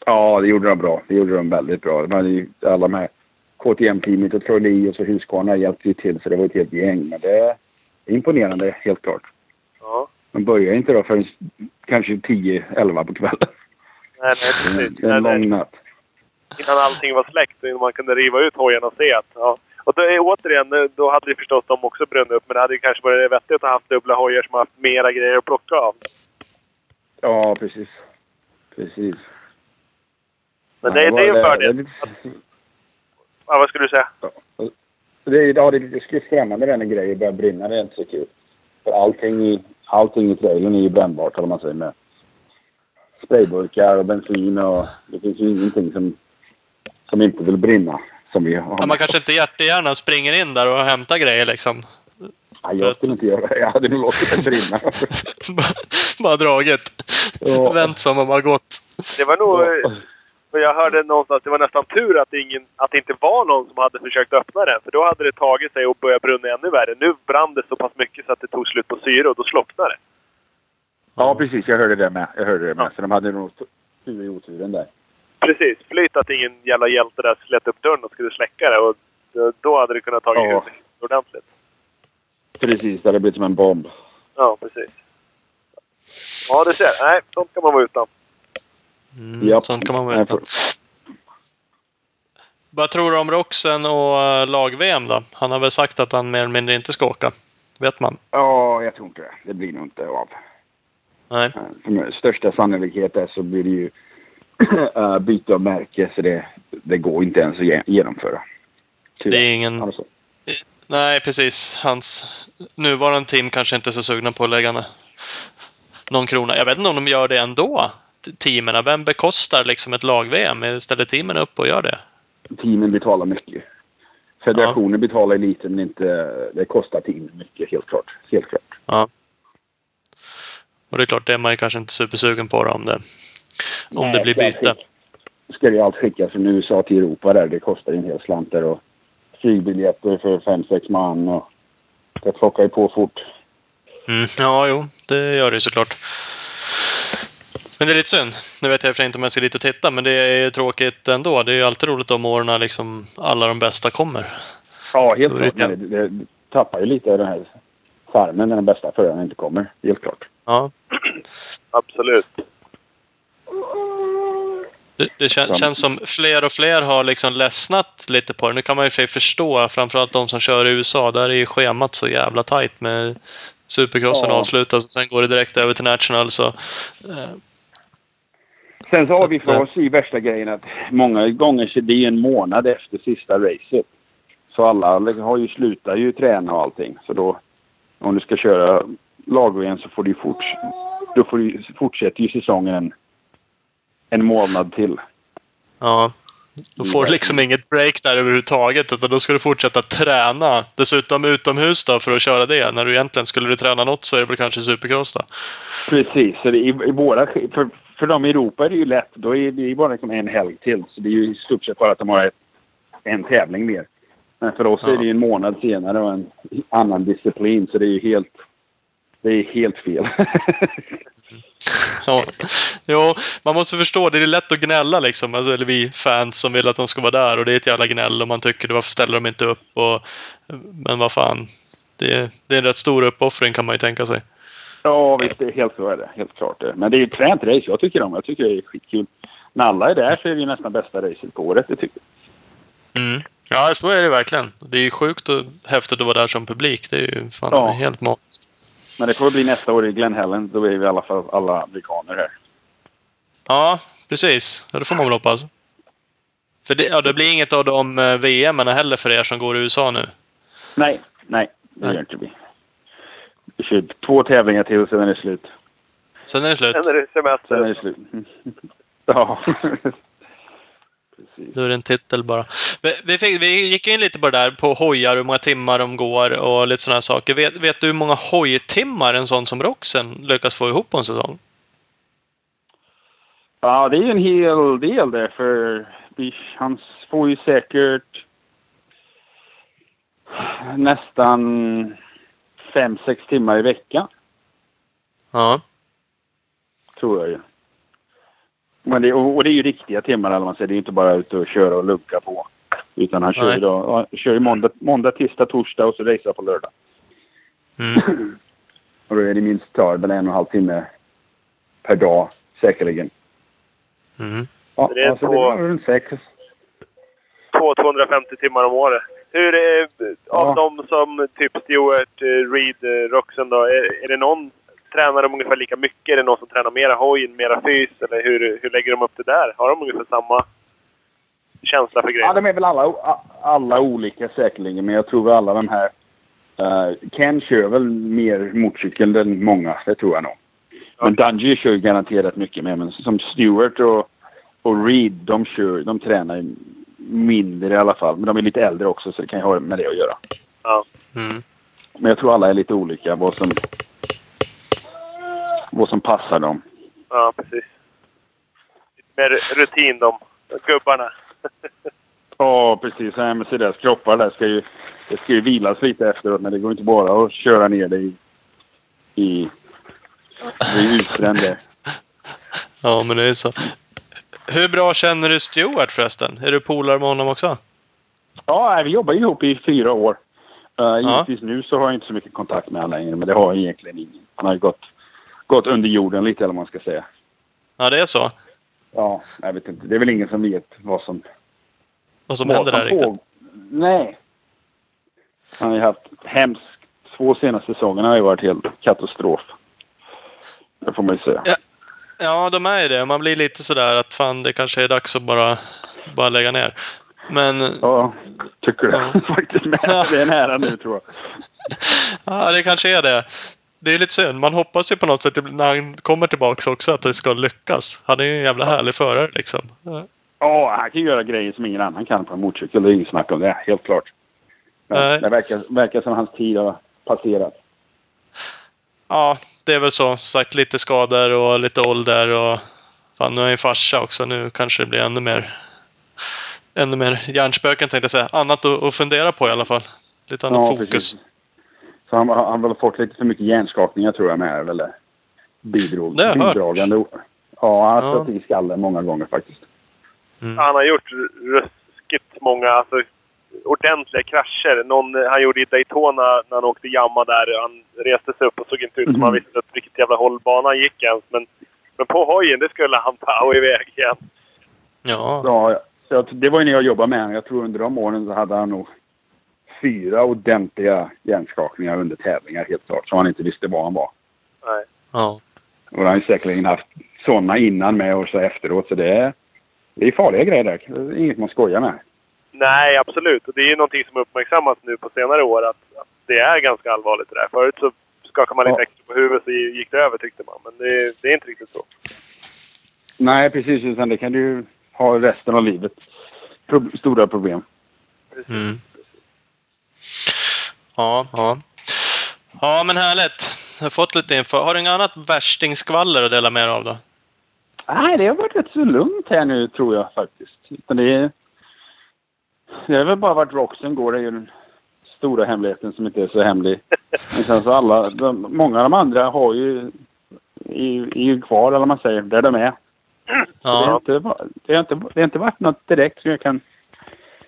Ja, det gjorde de bra. Det gjorde de väldigt bra. Alla de här KTM-teamet och Troy Lee och så Husqvarna hjälpte ju till så det var ett helt gäng. Men det är imponerande, helt klart. Ja. De börjar inte då förrän kanske 10-11 på kvällen. Nej, nej, precis. En Nej, nej. lång natt. innan allting var släckt och innan man kunde riva ut hojarna och se att... Ja. Och då, återigen, då hade ju förstås de också brunnit upp. Men det hade ju kanske varit vettigt att ha haft dubbla hojar som haft mera grejer att plocka av. Ja, precis. Precis. Men det, det är ju en fördel. Det, Ja, vad skulle du säga? det, är- ja, det är lite skrämmande det när grejer börjar brinna. Det är inte så kul. För allting i, allting i trailern är ju brännbart, eller man säger. Med sprayburkar och bensin och... Det finns ju ingenting som, som inte vill brinna. Som vi har. Ja, man kanske inte hjärtegärna springer in där och hämtar grejer liksom. Ja, jag skulle inte göra det. Jag hade nog låtit det brinna. bara dragit. Ja. Vänt som om har gått. Det var nog... Ja. Och jag hörde någonstans det var nästan tur att, ingen, att det inte var någon som hade försökt öppna den. För då hade det tagit sig och börjat brunna ännu värre. Nu brann det så pass mycket så att det tog slut på syre och då slocknade det. Ja, precis. Jag hörde det med. Jag hörde det med. Så de hade nog tur i oturen där. Precis. Flyt att ingen jävla hjälte där slet upp dörren och skulle släcka det. Och då- då hade det kunnat tagit Ja. huvudet ordentligt. Precis. Det hade blivit som en bomb. Ja, precis. Ja, du ser. Nej, sånt kan man vara utan. Mm, Japp. Sånt kan man för- Vad tror du om Roxen och eh, lag-VM då? Han har väl sagt att han mer eller mindre inte ska åka. Vet man? Ja, jag tror inte det. Det blir nog inte av. Nej. Eh, Med största sannolikhet är så blir det ju eh, byte av märke. Så det, det går inte ens att ge- genomföra. Tyvärr. Det är ingen... Alltså, Nej, precis. Hans nuvarande team kanske inte är så sugna på att lägga någon krona. Jag vet inte om de gör det ändå. Teamen. Vem bekostar liksom ett lag-VM? Ställer teamen upp och gör det? teamen betalar mycket. Federationen betalar lite men inte... Det kostar teamen mycket, helt klart. Helt klart. Ja. Och det är klart, det är man ju kanske inte supersugen på då, om det, om det Nej, blir ska byte. Ska ju allt skickas från USA till Europa där. Det kostar ju en hel slant där. Och flygbiljetter för fem, sex man och... Det plockar ju på fort. Mm, ja, jo, det gör det såklart. Men det är lite synd. Nu vet jag för inte om jag ska dit och titta, men det är ju tråkigt ändå. Det är ju alltid roligt de åren liksom alla de bästa kommer. Ja, helt det klart. Det, det tappar ju lite av den här charmen när den bästa föraren inte kommer. Helt klart. Ja, Absolut. det, det kän, känns som fler och fler har liksom ledsnat lite på det. Nu kan man ju för sig förstå, framförallt de som kör i USA. Där är ju schemat så jävla tajt med Supercrossen Ja. avslutas och sen går det direkt över till National. Så, eh, Sen så Så har vi för eh, oss i värsta grejen att många gånger så det är en månad efter sista racet. Så alla har ju slutat ju träna och allting. Så då om du ska köra lag så får du ju forts då får du, fortsätter ju säsongen en, en månad till. Ja. Då får du liksom inget break där överhuvudtaget, utan då ska du fortsätta träna. Dessutom utomhus då, för att köra det. När du egentligen skulle du träna något så är det väl kanske supercross då. Precis. Så i, i våra, för, för dem i Europa är det ju lätt. Då är det ju bara liksom en helg till. Så det är ju i stort sett bara att de har ett, en tävling mer. Men för oss Ja. är det ju en månad senare och en annan disciplin. Så det är ju helt, det är helt fel. Ja. Jo, man måste förstå, det är lätt att gnälla liksom. Alltså, eller vi fans som vill att de ska vara där och det är ett jävla gnäll och man tycker varför ställer de inte upp och... Men vad fan. Det det är en rätt stor uppoffring kan man ju tänka sig. Ja, visst. Det är helt så är det. Helt klart. Men det är ju ett fränt race. Jag tycker om. Jag tycker det är skitkul. När alla är där så är det ju nästan bästa racet på året. Det tycker jag. Mm. Ja, så är det verkligen. Det är ju sjukt och häftigt att vara där som publik. Det är ju fan Ja. helt magiskt. Men det får bli nästa år i Glen Helen. Då är vi i alla fall alla amerikaner här. Ja, precis. Ja, det får man väl hoppas. För det, ja, det blir inget av de eh, VM heller för er som går i USA nu. Nej, nej. Det gör inte vi. Kör två tävlingar till och sen är det slut. Sen är det slut. Sen är det semester. Sen är det slut. ja. Precis. Då är det en titel bara. Vi, vi, fick, vi gick in lite på det där på hojar, hur många timmar de går och lite sådana saker. Vet, vet du hur många hojtimmar en sån som Roxen lyckas få ihop på en säsong? Ja, det är ju en hel del det för vi, han får ju säkert nästan fem, sex timmar i veckan. Ja. Tror jag ju. Men det, och, det är ju riktiga timmar, eller man säger. Det är ju inte bara ut och köra och lugga på. Utan han kör ju, då, han kör ju måndag, måndag, tisdag, torsdag och så racear på lördag. Mm. Och då är det minst tar väl en och en halv timme per dag, säkerligen. Mm. Ja, Det är alltså det på- var runt sex. Två 250 timmar om året. Hur är, av Ja. de som typ Stewart, eh, Reed, eh, Roxen då, är, är det någon tränar de ungefär lika mycket? Är det någon som tränar mera hojen, mera fys? Eller hur, hur lägger de upp det där? Har de ungefär samma känsla för Ja, grejerna? de är väl alla, alla olika säkerligen, men jag tror alla de här... eh, Ken kör väl mer motorcykel än många, det tror jag nog. Men Dungey kör ju garanterat mycket mer, men som Stewart och, och Reed, de, kör, de tränar mindre i alla fall. Men de är lite äldre också, så det kan ju ha med det att göra. Ja. Mm. Men jag tror alla är lite olika, vad som, vad som passar dem. Ja, precis. Lite mer rutin de gubbarna. Ja, precis. Nej, men se deras kroppar där ska ju, det ska ju vilas lite efteråt. Men det går inte bara att köra ner det i, i, i utbränd. Ja, men det är så. Hur bra känner du Stewart förresten? Är du polare med honom också? Ja, vi jobbar ihop i fyra år. Uh, givetvis nu så har jag inte så mycket kontakt med honom längre, men det har jag egentligen ingen. Han har ju gått, gått under jorden lite, eller vad man ska säga. Ja, det är så. Ja, jag vet inte. Det är väl ingen som vet vad som, Vad som vad händer där riktigt. Nej. Han har ju haft hemskt. Två senaste säsongerna har ju varit helt katastrof. Det får man ju säga. Ja. Ja, de är ju det. Man blir lite sådär att fan, det kanske är dags att bara, bara lägga ner. Men Ja, tycker det. Ja. Faktiskt med. Det är nära nu tror jag. ja, det kanske är det. Det är lite synd. Man hoppas ju på något sätt när han kommer tillbaks också att det ska lyckas. Han är ju en jävla härlig förare liksom. Ja. Ja, han kan göra grejer som ingen annan kan på en motorcykel. Det är inget snack om det. Helt klart. Men Nej. det verkar, verkar som hans tid har passerat. Ja, det är väl så. Sagt, lite skador och lite ålder och... Fan, nu är jag ju farsa också. Nu kanske det blir ännu mer... Ännu mer hjärnspöken tänkte jag säga. Annat att, att fundera på i alla fall. Lite annat fokus. precis. Så han, han har fått lite för mycket hjärnskakningar tror jag med. Eller bidrog, Det har jag hört. bidragande. Ja, han har Ja. i skallen många gånger faktiskt. Han har gjort ruskigt många alltså, ordentliga krascher. Någon han gjorde i Daytona när han åkte jamma där. Han reste sig upp och såg inte ut som han visste att vilket jävla håll banan gick ens. Men, men på hojen, det skulle han ta iväg igen. Ja. Ja, jag, det var ju när jag jobbade med honom. Jag tror under de åren så hade han nog fyra ordentliga hjärnskakningar under tävlingar helt klart. Så han inte visste var han var. Nej. Ja. Och han har ju säkerligen haft sådana innan med och så efteråt. Så det är, det är farliga grejer där. Det är inget man skojar med. Nej, absolut. Och det är ju någonting som uppmärksammas nu på senare år. Att, att det är ganska allvarligt det där. Förut så skakade man lite Ja. extra på huvudet så gick det över tyckte man. Men det, det är inte riktigt så. Nej, precis. Utan det kan du ju ha resten av livet. Pro stora problem. Mm. Ja, ja. Ja, men härligt. Jag har fått lite info. Har du inget annat värstingskvaller att dela med dig av då? Nej, det har varit rätt så lugnt här nu tror jag faktiskt. Utan det, är, det har väl bara varit Roxen går. Det är ju den stora hemligheten som inte är så hemlig. Men sen så alla, de, många av de andra har ju, är, är ju kvar eller vad man säger, där de är. Det, har Ja. inte, det, har inte, det har inte varit något direkt som jag kan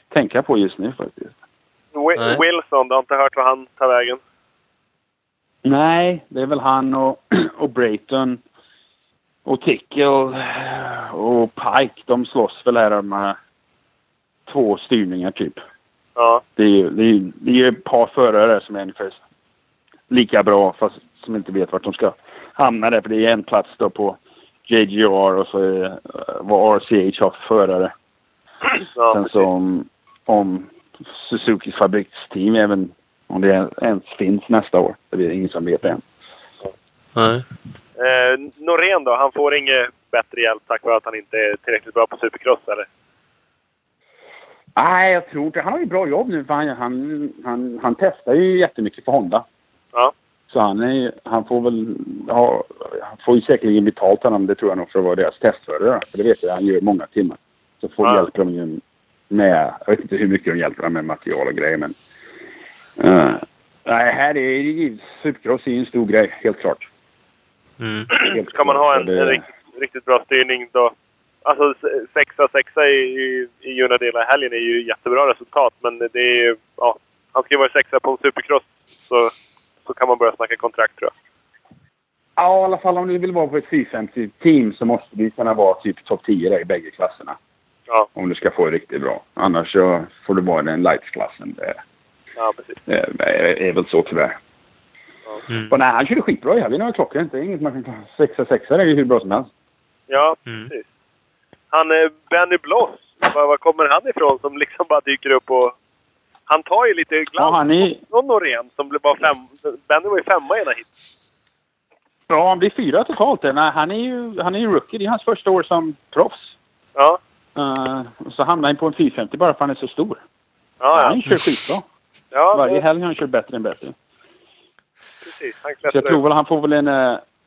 tänka på just nu faktiskt. Wi-. Wilson, du har inte hört vad han tar vägen? Nej, det är väl han och, och Brayton och Tickle och Pike. De slåss väl här om eh, två styrningar typ. Ja. Det är ju det är, det är ett par förare som är ungefär lika bra fast som inte vet vart de ska hamna där. För det är en plats då på JGR och så är, eh, vad RCH har för förare. ja Sen så om, om Suzukis fabriksteam även om det ens finns nästa år. Det är ingen som vet än. Nej. Eh, Norén då? Han får inget bättre hjälp tack vare att han inte är tillräckligt bra på supercross eller? Nej, jag tror inte. Han har ju bra jobb nu för han, han, han, han testar ju jättemycket för Honda. Ja. Så han, är, han får väl ha, han får ju säkerligen betalt dem, det tror jag nog, för att vara deras testförare. För det vet jag, han gör många timmar. Så får Ja. hjälper de ju med, jag vet inte hur mycket de hjälper dem med material och grejer men. Uh, nej, här är ju, supercross är ju en stor grej, helt klart. Mm. Helt Ska man ha en, en riktigt, riktigt bra styrning då... Alltså se- sexa, sexa i, i, i Unadilla i helgen är ju jättebra resultat, men det är ju... Ja, han ska ju vara sexa på en supercross, så, så kan man börja snacka kontrakt tror jag. Ja, i alla fall om du vill vara på ett 450-team så måste du kunna vara typ topp 10 där i bägge klasserna. Ja, Om du ska få det riktigt bra. Annars så får du vara i den light-klassen. Det, ja precis. det är, är väl så tyvärr. Mm. Och nej, han körde skitbra i helgen. Det var klockrent. Det är inget man kan. Sexa, sexa det är ju hur bra som helst. Ja, Mm. precis. Han eh, Benny Bloss, var, var kommer han ifrån som liksom bara dyker upp och... Han tar ju lite Ja, glans han är, från Norén som blev bara fem... Benny var ju femma i ena hit. ja, han blir fyra totalt. Nej, han är ju han är ju rookie. Det är hans första år som proffs. Ja, Uh, så hamnar han på en 450 bara för att han är så stor. ja, Han ja. kör skitbra. ja Varje det- helg har han kört bättre än bättre. precis. Han Så jag klättrar tror väl han får väl en...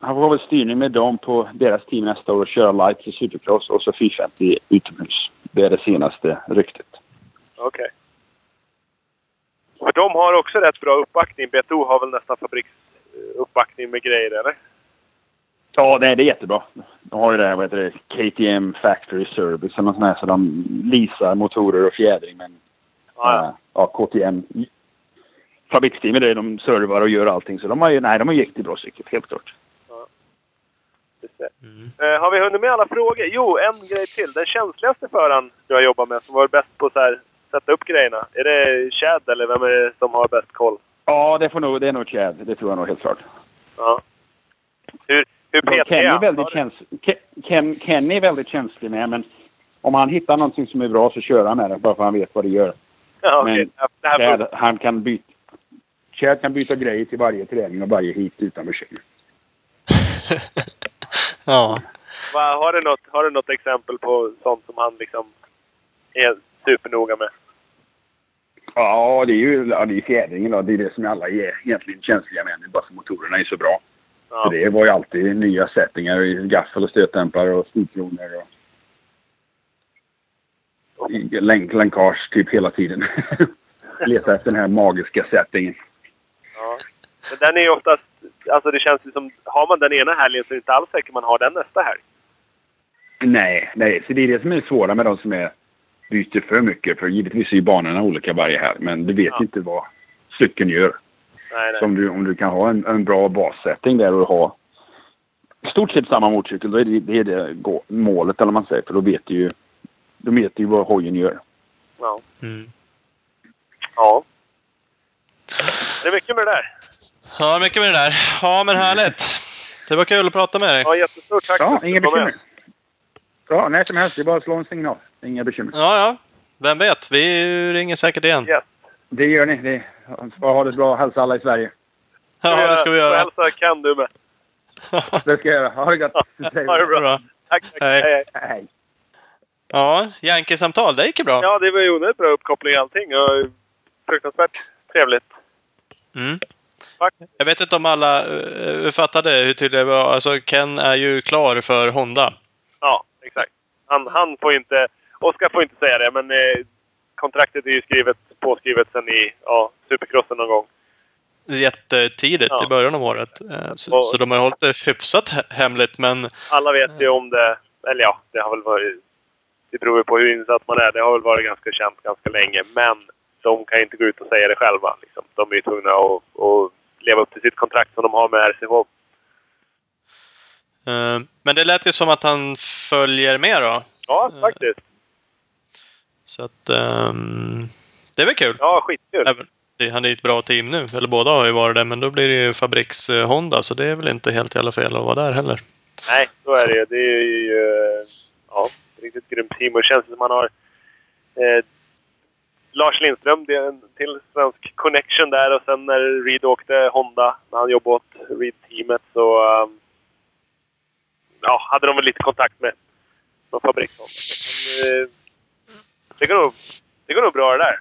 eh, han får väl styrning med dem på deras team nästa år och köra lights i supercross och så 450 utomhus. Det är det senaste ryktet. Okej. För de har också rätt bra uppbackning. BTO har väl nästan fabriksuppbackning med grejer, eller? Ja, det är, det är jättebra. De har ju det här, vad heter det, KTM Factory Service eller något sånt här, så de leasar motorer och fjädring. Men Ja, ja, ja KTM fabriksteamet de servar och gör allting. Så de har ju, nej, de har riktigt bra cykel, helt klart. Just det. Mm. Eh, har vi hunnit med alla frågor? Jo, en grej till. Den känsligaste föraren du har jobbat med som var bäst på att sätta upp grejerna. Är det Chad eller vem är det som har bäst koll? Ja, det, får nog, det är nog Chad. Det tror jag nog helt klart. Ja. Hur, hur petig Kenny är han? väldigt käns- Ken, Ken, är väldigt känslig med, men om han hittar någonting som är bra så kör han med det, bara för att han vet vad det gör. Ja, okej. Men Det här Chad, han kan byta... Chad kan byta grejer till varje träning och varje hit utan bekymmer. Ja. Va, har, du något, har du något exempel på sånt som han liksom är supernoga med? Ja, det är ju ja, det är fjädringen då. Det är det som alla är egentligen känsliga med. Det är bara för motorerna är så bra. Ja. Så det var ju alltid nya settingar i gaffel och stötdämpare och stilkronor och i länk, länkage typ hela tiden. Leta efter den här magiska settingen. Ja. Men den är ju oftast... Alltså det känns ju som... Har man den ena helgen så är det inte alls säkert man har den nästa helg. Nej, nej. Så det är det som är svåra med de som är byter för mycket. För givetvis är ju banorna olika varje helg. Men du vet Ja. inte vad cykeln gör. Nej, nej. Så om du, om du kan ha en, en bra bassättning där och ha i stort sett samma motorcykel, då är det det, är det målet eller man säger. För då vet du ju, då vet du ju vad hojen gör. Ja. Mm. ja. Det är mycket med det där. Ja, mycket med det där. Ja, men härligt. Det var kul att prata med dig. Ja, jättestort tack Ja, inga bekymmer. Ja, när som helst. Det är bara att slå en signal. Inga bekymmer. Ja, ja. Vem vet? Vi ringer säkert igen. Yes. Det gör ni. Det, bara ha det bra. Hälsa alla i Sverige. Ja, det ska vi göra. hälsa kan du med. Det ska jag göra. Ha det gott. Ha det bra. Bra. Tack, tack. Hej. Hej. Ja, Yankee-samtal, det gick ju bra. Ja, det var ju onödigt bra uppkoppling och allting. Och fruktansvärt trevligt. Mm. Jag vet inte om alla uh, fattade hur tydligt det var. Alltså, Ken är ju klar för Honda. Ja, exakt. Han, han får inte... Oskar får inte säga det, men eh, kontraktet är ju skrivet, påskrivet sen i ja, Supercrossen någon gång. Jättetidigt Ja. i början av året. Eh, Så, Och- så de har hållit det hyfsat he- hemligt, men Alla vet ju om det. Eller ja, det har väl varit... Det beror ju på hur insatt man är. Det har väl varit ganska känt ganska länge. Men de kan ju inte gå ut och säga det själva. Liksom. De är ju tvungna att, att leva upp till sitt kontrakt som de har med RCH. eh, men det lät ju som att han följer med då. Ja, faktiskt. Så att ehm, det är väl kul. Ja, skitkul. Även, han är ju ett bra team nu. Eller båda har ju varit det, men då blir det ju fabriks-Honda. Så det är väl inte helt jävla fel att vara där heller. Nej, så är det ju. Det är ju eh, ja, ett riktigt grymt team. Och det känns som man har eh, Lars Lindström, det är en till svensk connection där. Och sen när Reed åkte Honda, när han jobbade åt Reed-teamet, så eh, ja, hade de väl lite kontakt med någon fabrik. Men, eh, det, går nog, det går nog bra det där.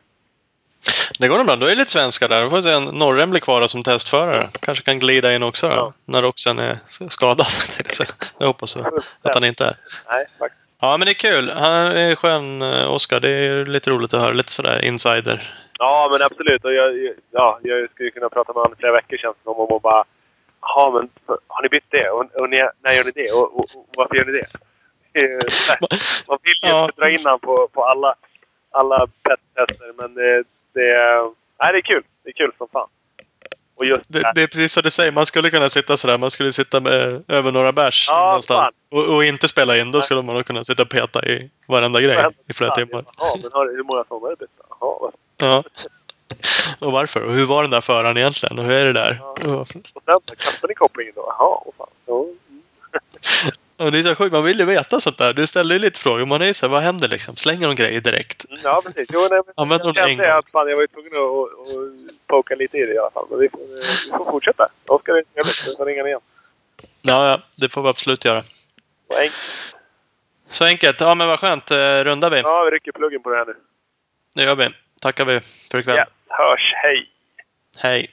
Det går nog bra. Då är lite svenskar där. Då får vi se om Norrem blir kvar som testförare. Kanske kan glida in också då, Ja. när Roxen är skadad. jag hoppas att han inte är. Nej, faktiskt. Ja, men det är kul. Han är skön, eh, Oskar. Det är lite roligt att höra. Lite sådär insider. Ja, men absolut. Och jag, ja, jag skulle kunna prata med honom flera veckor känns det som. Om och bara Ja, men har ni bytt det? Och, och ni, när gör ni det? Och, och, och varför gör ni det? Man vill ju Ja. inte dra in han på, på alla, alla pet-tester, men det, det, nej, det är kul. Det är kul som fan. Och just Det, det är precis som du säger, man skulle kunna sitta sådär. Man skulle sitta med över några bärs Ja, någonstans. Och, och inte spela in. Då skulle man kunna sitta och peta i varenda grej i flera timmar. Jaha, men har, hur många sådana du bytt? Jaha, Ja. Och varför? Och hur var den där föraren egentligen? Och hur är det där? Ja. Och, sen? Kastade ni kopplingen då? Jaha, vad fan. Ja. och det är så sjukt, man vill ju veta sånt där. Du ställer ju lite frågor. Man är ju såhär, vad händer liksom? Slänger de grejer direkt? Ja, precis. Jo, nej, Använder jag de en kände gång? att fan, jag var ju tvungen att, att, poka lite i det i alla fall. Men vi får, vi får fortsätta. Oskar är trevligt. Vi får ringa igen. Ja, ja, det får vi absolut göra. Och en, Så enkelt. Ja, men vad skönt. Eh, Rundar vi. ja, vi rycker pluggen på det här nu. Det gör vi. Tackar vi för ikväll. Ja, hörs. Hej! Hej.